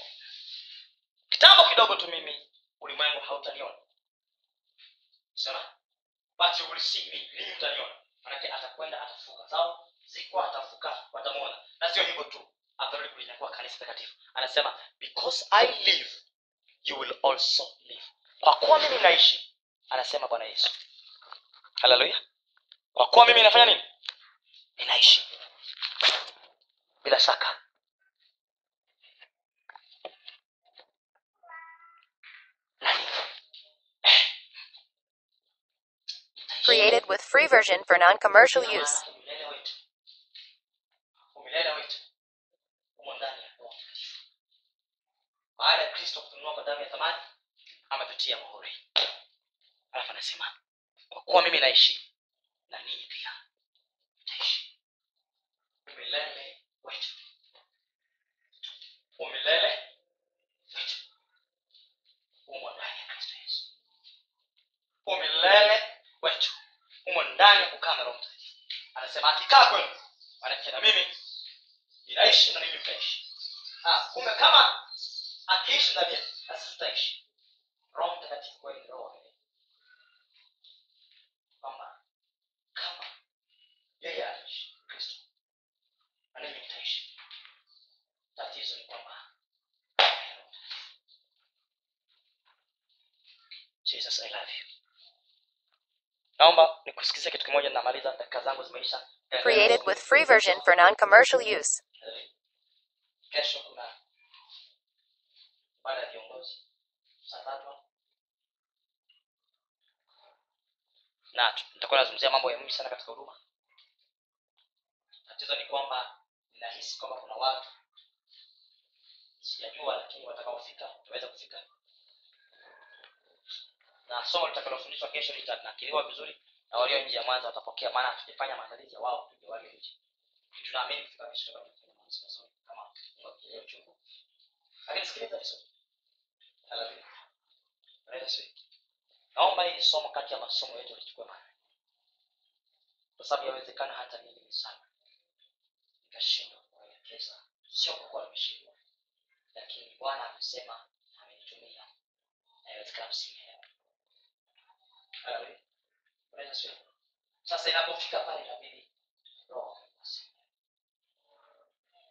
Kitambo kidogo tu mimi ulimwengu hautaniona. Sema but you will see me mimi utaniona. Manake atakwenda atafuka. Sawa? Ziko atafuka watamwona na sio hivyo tu. Atarudi kulinyakua kanisa takatifu. Anasema because i live you will also live. Kwa kuwa mimi naishi anasema bwana yesu. Haleluya. Kwa kuwa mimi nafanya nini? Ninaishi. Bila shaka. Created with free version for non-commercial use. Kwa kuwa mimi naishi na ninyi pia mtaishi umilele wetu umilele wetu umo ndani ya kristo yesu umilele wetu umo ndani ya kukaa na roho mtakatifu anasema akikaa kwenu manake na mimi ninaishi na mimi mtaishi Ah, kumbe kama akiishi ndani yetu basi tutaishi roho mtakatifu kweli ni roho wa milele. kwamba kama yeye anaishi kristo na mimi nitaishi tatizo ni kwamba jesus i love you naomba nikusikize kitu kimoja namaliza dakika zangu zimeisha Created with for use. ya viongozi saa na tu- nitakuwa nazungumzia mambo ya muhimu sana katika huduma. Tatizo ni kwamba ninahisi kwamba kuna watu sijajua lakini watakaofika utaweza kufika. Na somo litakalofundishwa kesho litanakiliwa vizuri na walio nje ya mwanza watapokea maana hatujafanya maandalizi ya wao kuja walio nje tunaamini kufika kesho tutakuwa tunafanya maamuzi mazuri kama akijalia uchungu lakini sikiliza vizuri. Naomba hili somo kati ya masomo yetu lichukue maana kwa sababu yawezekana hata mimi sana nikashindwa kuelekeza sio kwa kuwa nimeshindwa lakini bwana amesema amenitumia na yawezekana msimeelewa Haleluya. Bwana sasa inapofika pale inabidi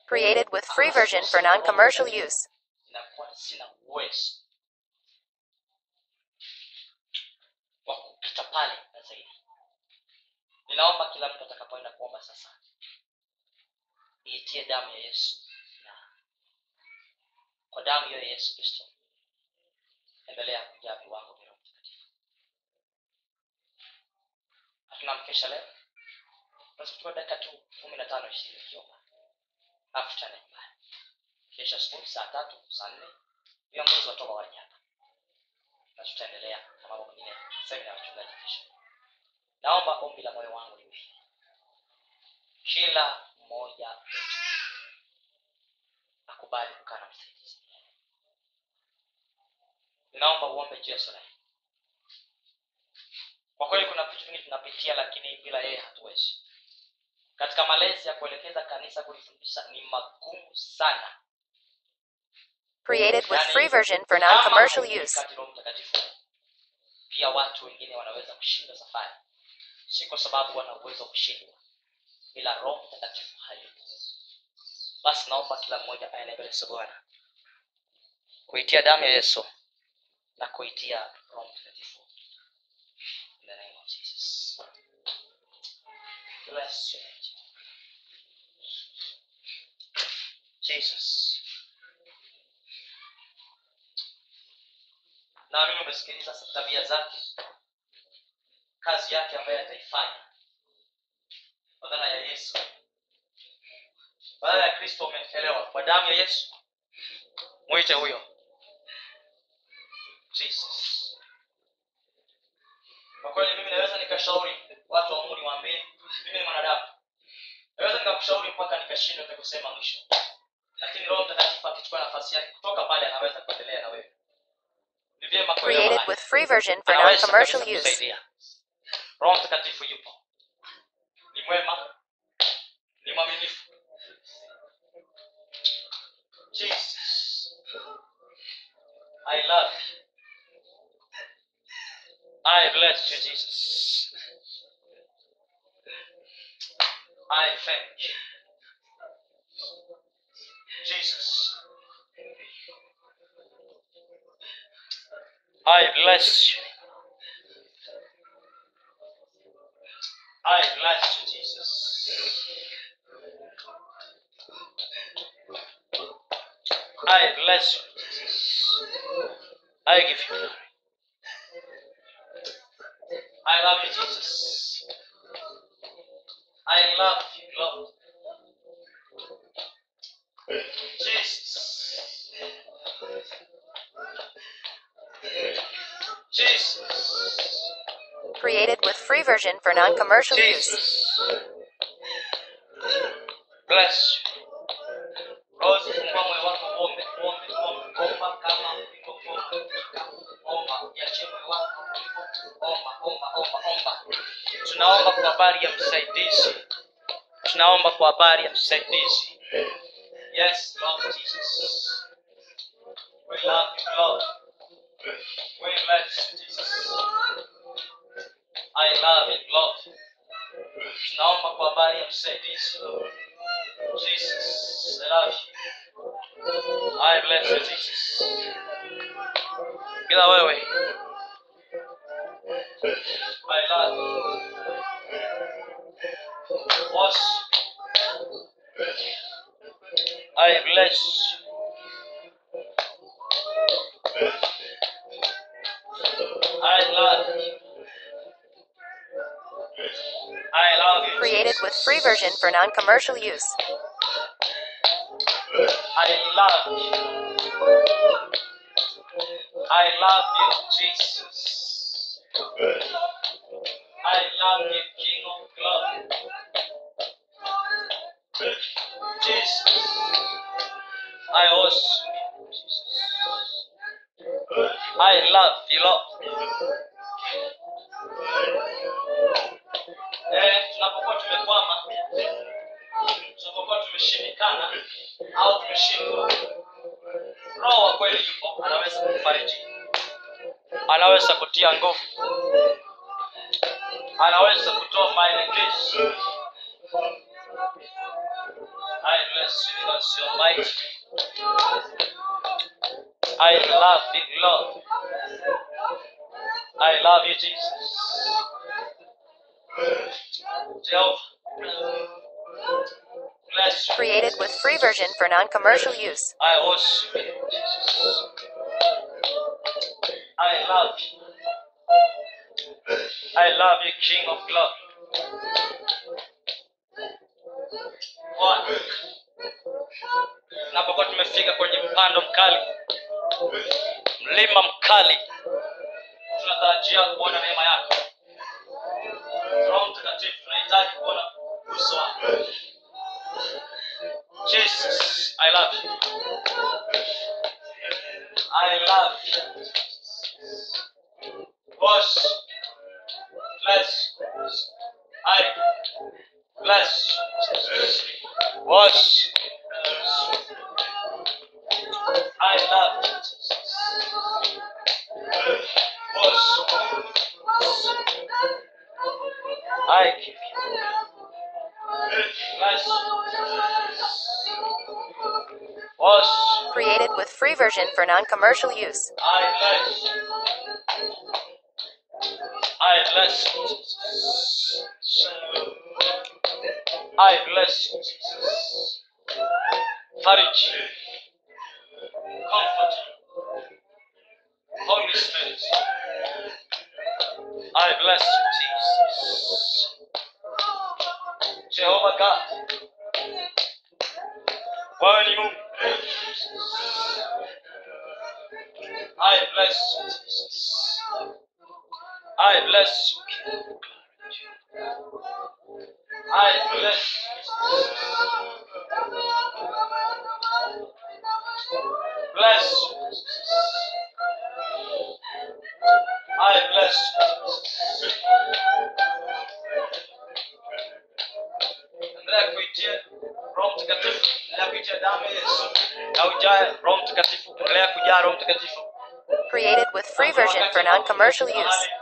Created with free version for non-commercial use. ninaomba kila mtu atakapoenda kuomba sasa. Iitie damu ya yesu. Na kwa damu hiyo ya yesu kristo endelea viwango vya roho mtakatifu. Hatuna mkesha leo. Basi dakika tu kumi na tano ishirini tutaenda nyumbani kesho asubuhi saa tatu saa nne viongozi watoka waje hapa na tutaendelea na mambo mengine semina ya wachungaji kesho naomba ombi la moyo wangu liwe. Kila mmoja wetu akubali kukaa na msaidizi. Ninaomba uombe juu ya kwa kweli kuna vitu vingi tunapitia lakini bila yeye hatuwezi katika malezi ya kuelekeza kanisa kulifundisha ni magumu sana. Created with free version for non-commercial use. Pia watu wengine wanaweza kushinda safari. Si kwa sababu wana uwezo wa kushindwa ila roho mtakatifu hayupo. Basi naomba kila mmoja aende mbele za bwana kuitia damu ya yesu na kuitia roho mtakatifu. In the name of Jesus. Bless your name. Jesus. naamini umesikiliza tabia zake. kazi yake ambayo ataifanya. Badala ya yesu. Badala ya kristo umeelewa kwa damu ya yesu. Mwite huyo. Jesus. Kwa kweli mimi naweza nikashauri watu wa mungu niwaambie mimi ni mwanadamu. Naweza nikakushauri mpaka nikashindwa cha mwisho lakini roho mtakatifu akichukua nafasi yake kutoka pale anaweza kuendelea na wewe. Ni vyema Created with free version for non-commercial use. roho mtakatifu yupo. Ni mwema. Ni mwaminifu. Jesus. I love you. I bless you jesus. I thank you jesus i bless you I bless you, Jesus. I bless you, Jesus. I give you glory. I love you, Jesus. I love you, Lord. Jesus. Created with free version for non-commercial use. Jesus. Bless you. Rose, fungua moyo wako ombe, ombe, ombe, omba kama ulivyoomba. Omba, iachie moyo wako omba, omba, omba, omba. Tunaomba kwa habari ya msaidizi. Tunaomba kwa habari ya msaidizi. Yes, Lord Jesus. We love you, Lord. Bless Jesus. I love you, Lord. Tunaomba kwa habari ya msaidizi. Jesus, I love you. I bless you, Jesus. Version for non-commercial use. I love you. I love you, Jesus. I love you, King of Glory. Jesus. I also Jesus. I love you, Lord. Anaweza kutoa maelekezo. I bless you because you're mighty. I love you, Lord. I love you, Jesus. Jehovah. Bless you. Created with free version for non-commercial use. I worship you, Jesus. I love you. I love you, King of Glory. Bwana, tumefika kwenye mpando mkali, mlima mkali, tunatarajia kuona neema yako. Roho Mtakatifu, tunahitaji kuona version for non-commercial use. I bless. I bless. I bless you, version for non-commercial use.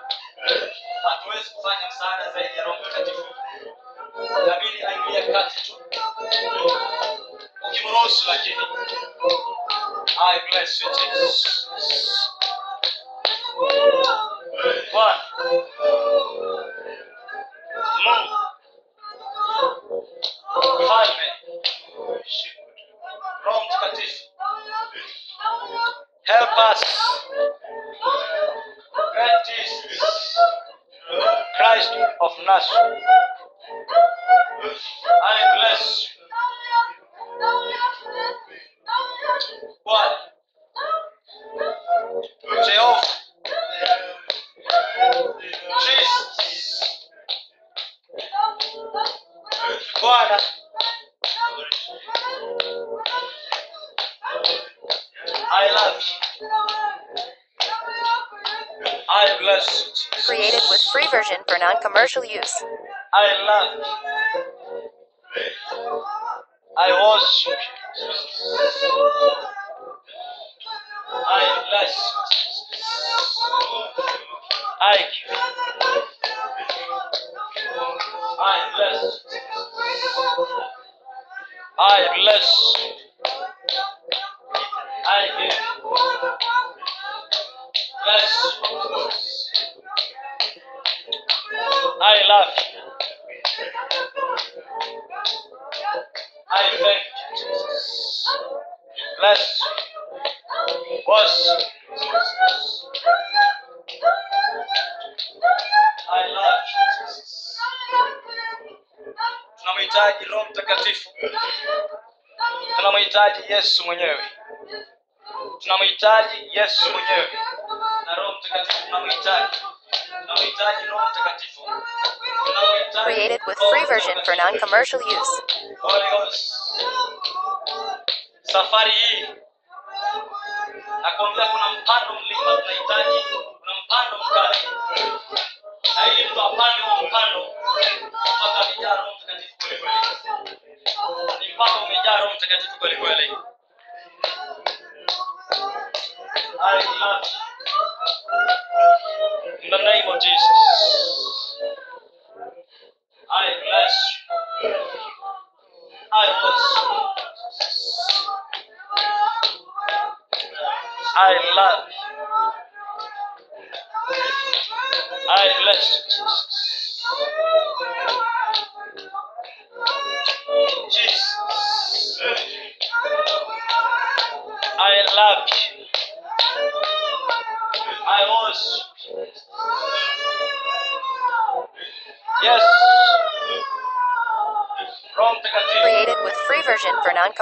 Non-commercial use. I love. I worship. I bless. I give. I bless. I bless. I give. Bless. I love you. I thank you, Jesus. Bless you. Worship you. I love you, Jesus. Tunamhitaji Roho Mtakatifu. Tunamhitaji Yesu mwenyewe. Tunamhitaji Yesu mwenyewe. Na Roho Mtakatifu tunamhitaji. Created with free version for non-commercial use. Safari hii. Nakwambia kuna mpando mlima tunahitaji,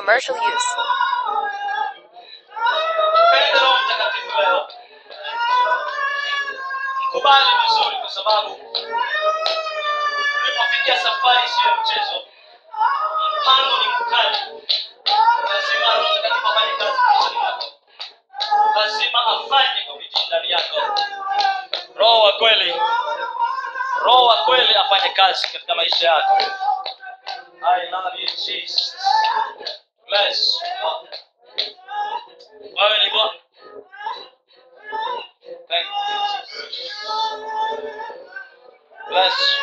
for non-commercial use. Roho wa kweli, Roho wa kweli afanye kazi katika maisha yako. I love you Jesus. Bless you. Wewe ni Bwana. Thank you, Jesus. Bless you. Bless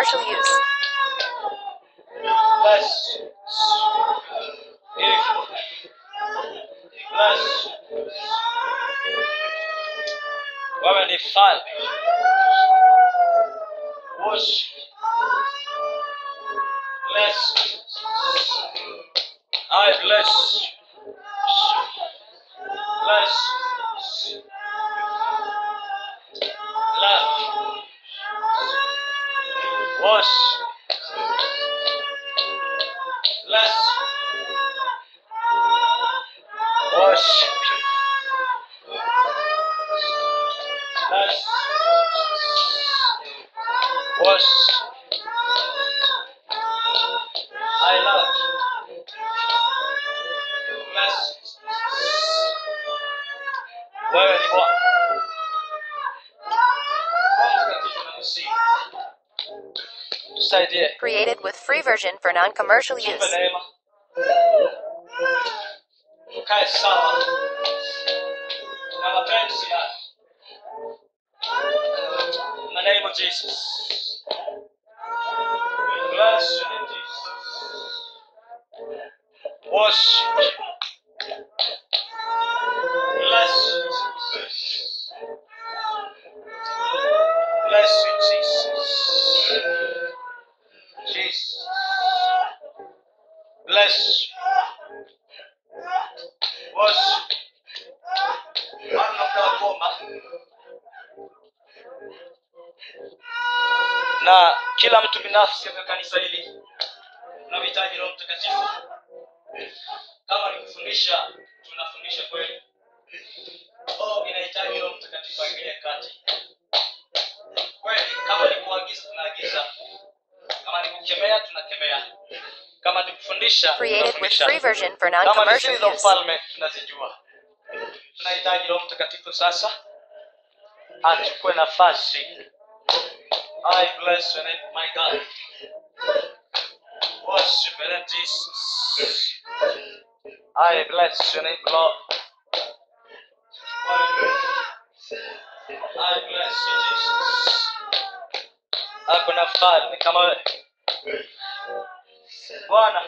for non-commercial use. Tusaidie. Created with free version for non-commercial use. neema. Tukae sawa na mapenzi yako. In the name of Jesus. We bless you Jesus. Worship mtu binafsi katika kanisa hili tunahitaji Roho Mtakatifu. Kama ni kufundisha, tunafundisha kweli. Oh, inahitaji Roho Mtakatifu aingilie kati. Kweli, kama ni kuagiza, tunaagiza. Kama ni kukemea, tunakemea. Kama ni kufundisha, tunafundisha. free version for Kama ni non-commercial siri za use. ufalme tunazijua. Tunahitaji Roho Mtakatifu sasa achukue nafasi. I bless your name, God. Worship your name, Jesus. I bless your name, Lord. I bless you, Jesus. Hakuna mfalme kama wewe. Bwana.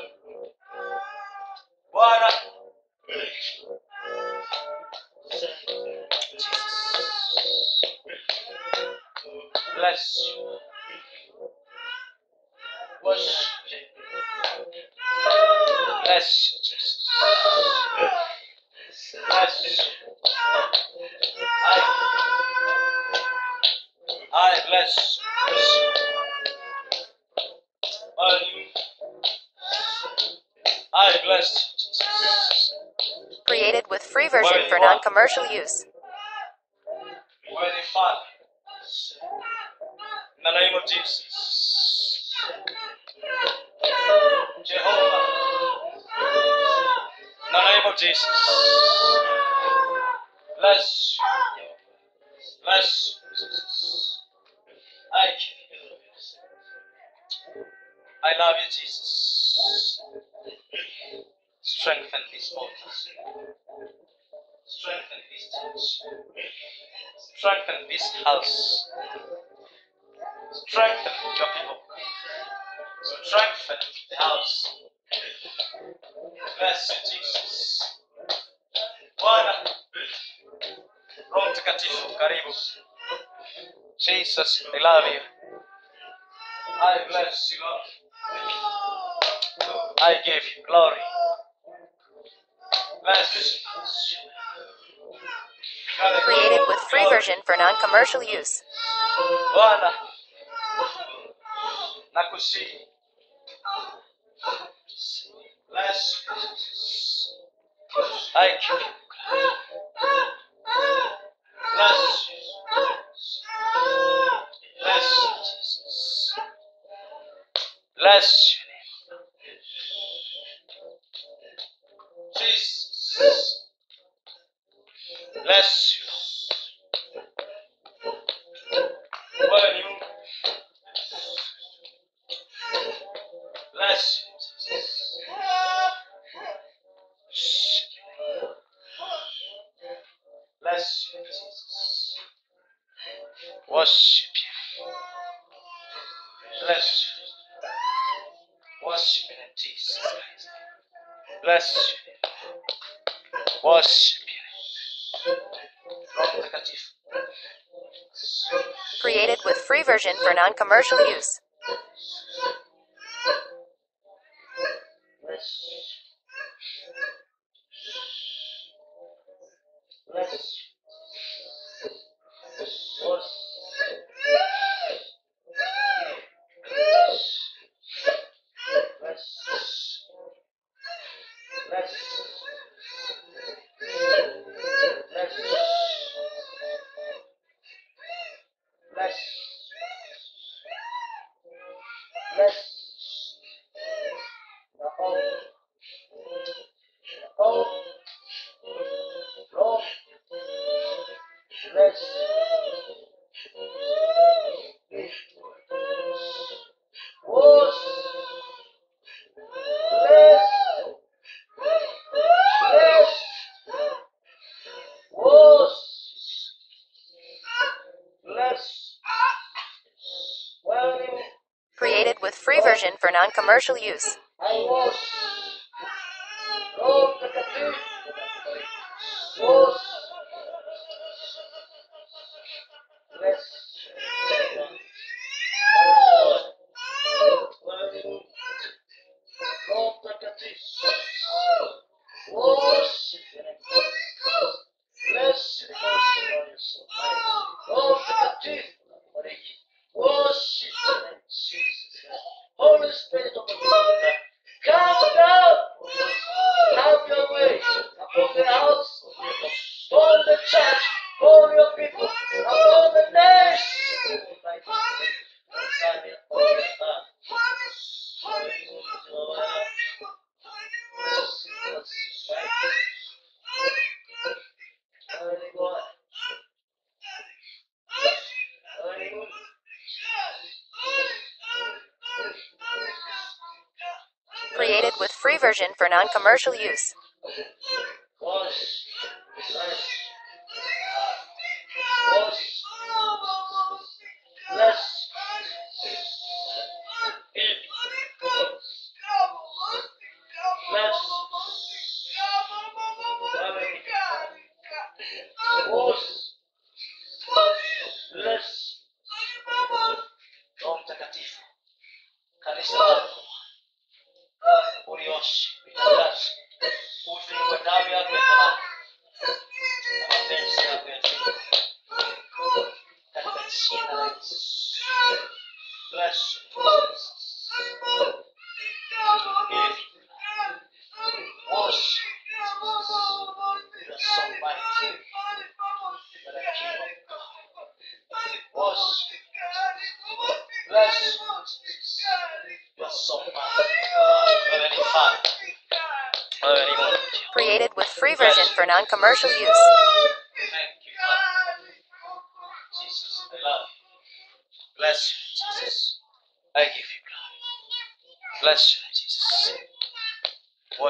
For non-commercial use. Jesus, I love you. I bless you, Lord. I give you glory. Bless you. God, I give Created with free version for non-commercial use. Bwana, nakusihi. Bless you. I give you Bless version for non-commercial use. For non-commercial use. Non-commercial use. For non-commercial use. Thank you, Father. Jesus, I love you. Bless you, Jesus. I give you. Bless you, Jesus. You.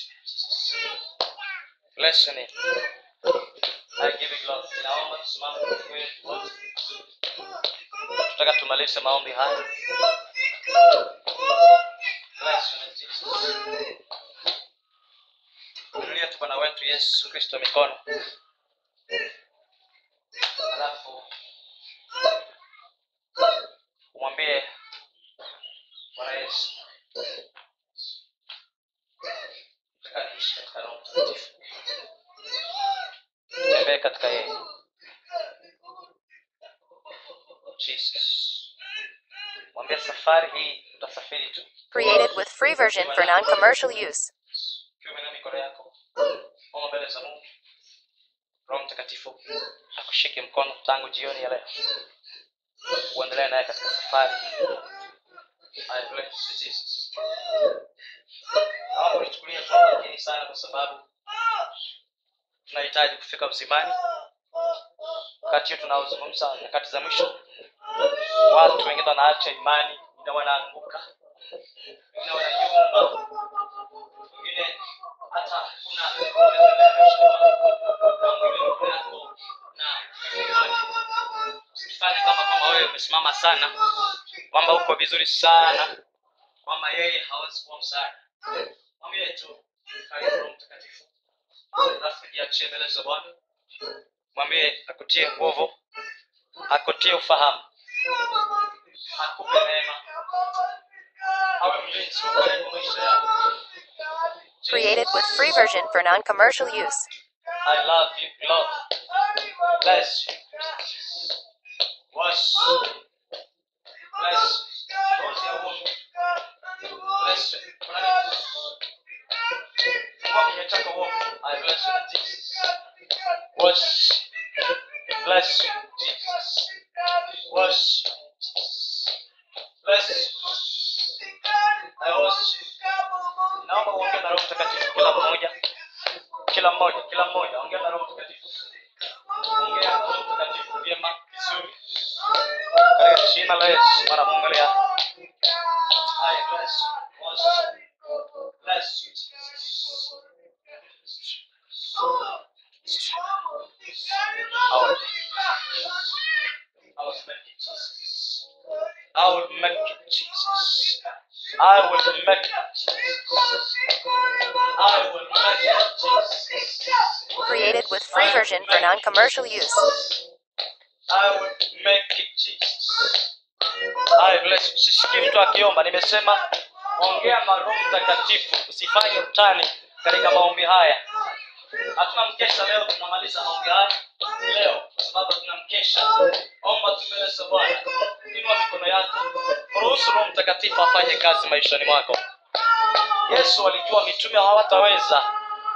You, Jesus. Bless. I give you. Naomba tusimame. Tutaka tumalize maombi haya. Bless your name, Jesus. Inulia tu Bwana wetu Yesu Kristo mikono, alafu umwambie Bwana Yesu, nataka niishi katika Roho Mtakatifu, tembee katika yeye. Jesus, mwambie safari hii utasafiri tu Created with version for non-commercial use. roho mtakatifu akushike mkono tangu jioni ya leo uendelee naye katika safari I bless Jesus. naomba unichukulie kwa makini sana kwa sababu tunahitaji kufika uzimani wakati tunaozungumza nyakati za mwisho watu wengine wanaacha imani na wanaanguka umesimama sana kwamba uko vizuri sana kwamba yeye hawezi kuwa msaada mwambie tu karibu mtakatifu mbele za bwana mwambie akutie nguvu akutie ufahamu akupe neema awe mlinzi wa maisha yako Created with free version for non-commercial use. I love you, Lord. Bless you. Wash. Non-commercial use. I will make it Jesus. I bless you. Sisikii mtu akiomba, nimesema ongea maroho Mtakatifu, usifanye utani katika maombi haya. Hatuna mkesha leo, tunamaliza maombi haya leo kwa sababu hatuna mkesha. Omba tu Bwana, inua mikono yako, ruhusu Roho Mtakatifu afanye kazi maishani mwako. Yesu alijua mitume hawataweza,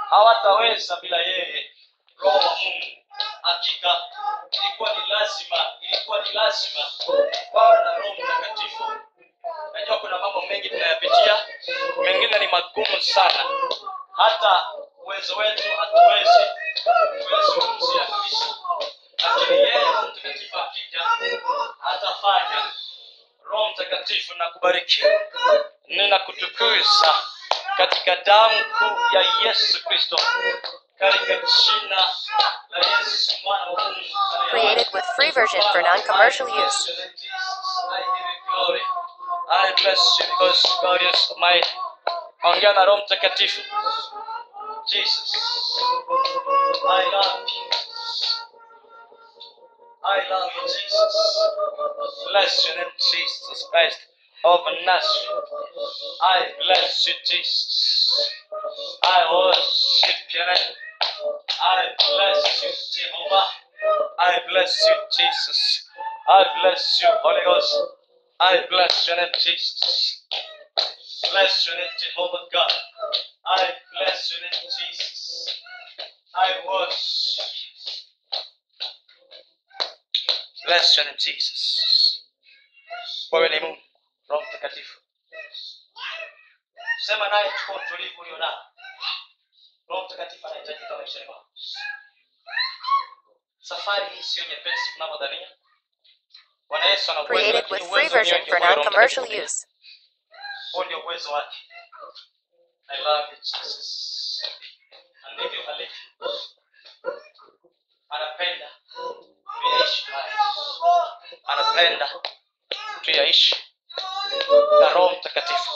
hawataweza bila yeye, lazima wawe na Roho Mtakatifu. Najua kuna mambo mengi tunayapitia, mengine ni magumu sana, hata uwezo wetu hatuwezi kuyazungumzia kabisa, lakini yeye Roho Mtakatifu akija atafanya. Roho Mtakatifu nakubariki, ninakutukuza katika damu kuu ya Yesu Kristo, katika jina Created with free version for non-commercial use. I you bless you is my ongea na Roho Jesus. I love you. I love you, Jesus. Bless your name, Jesus Christ of Nazareth. I bless you, Jesus. I worship name. I bless you, Jehovah. I bless you, Jesus. I bless you, Holy Ghost. I bless your name, Jesus. Bless your name, Jehovah God. I bless your name, Jesus. I worship. Bless your name, Jesus. Wewe ni Mungu, Roho Mtakatifu. Sema naye chukua utulivu ulionao. Roho Mtakatifu anahitajika maishani mwako. Created lakini with free uwezo version ndio for Roho non-commercial Mtakatifu. use. Huo ndio uwezo wake. I love you, Jesus. Ndivyo alivyo. Anapenda tuyaishi haya. Anapenda tuyaishi na Roho Mtakatifu.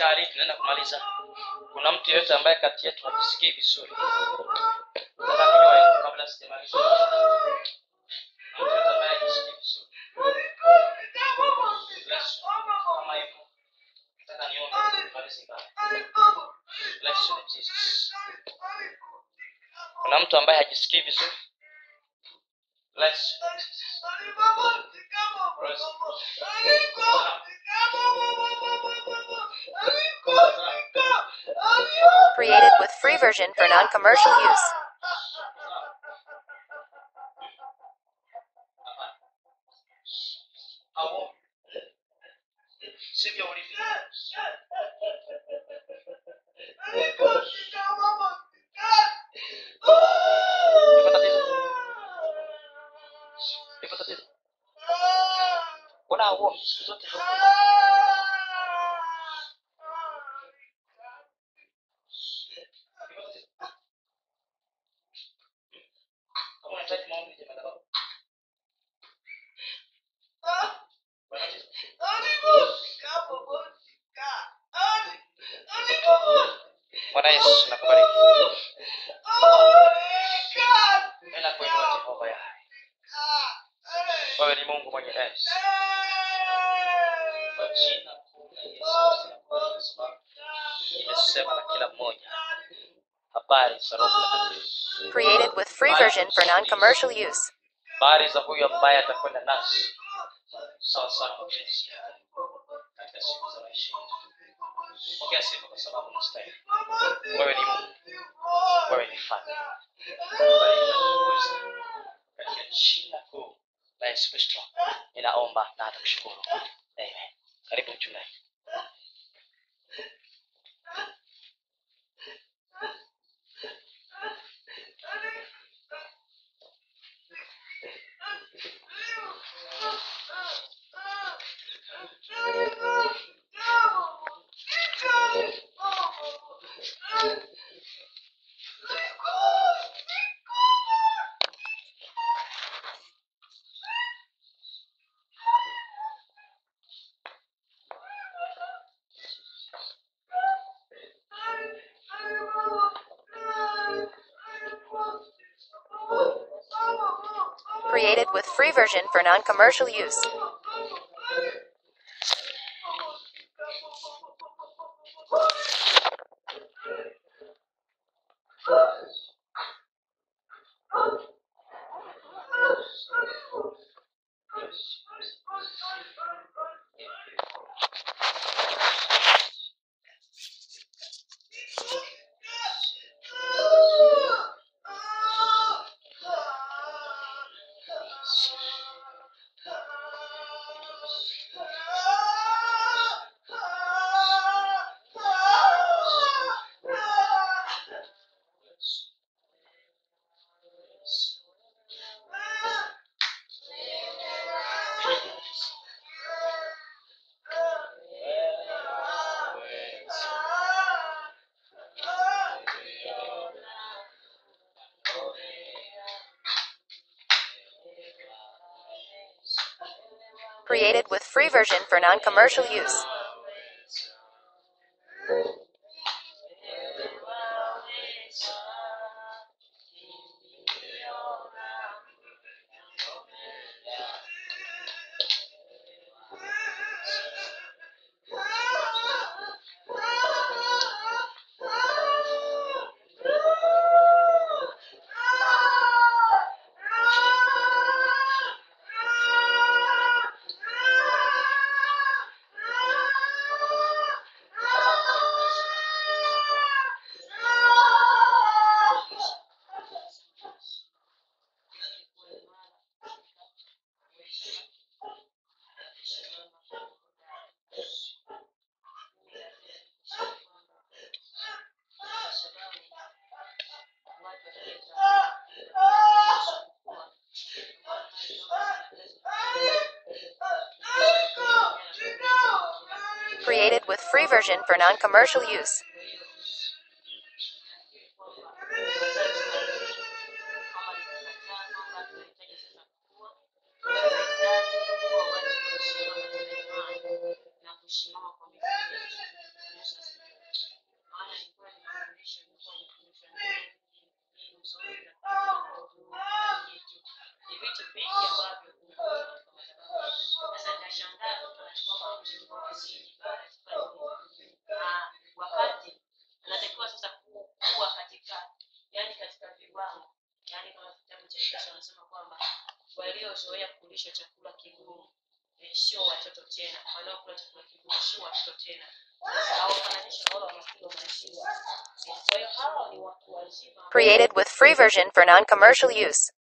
Hii tunaenda kumaliza. Kuna mtu yeyote ambaye kati yetu hajisikii vizuri? Kabla sijamaliza. Kuna mtu ambaye hajisikii vizuri? Version for non-commercial use. For non-commercial use. habari za huyu ambaye atakwenda nasi sawa sawa na mapenzi yake katika siku za maisha yetu pokea sifa kwa sababu unastahili wewe ni mungu wewe ni mfalme katika jina kuu la yesu kristo ninaomba na hata kushukuru amen karibu mchungaji for non-commercial use. Non-commercial use. For non-commercial use. Version for non-commercial use.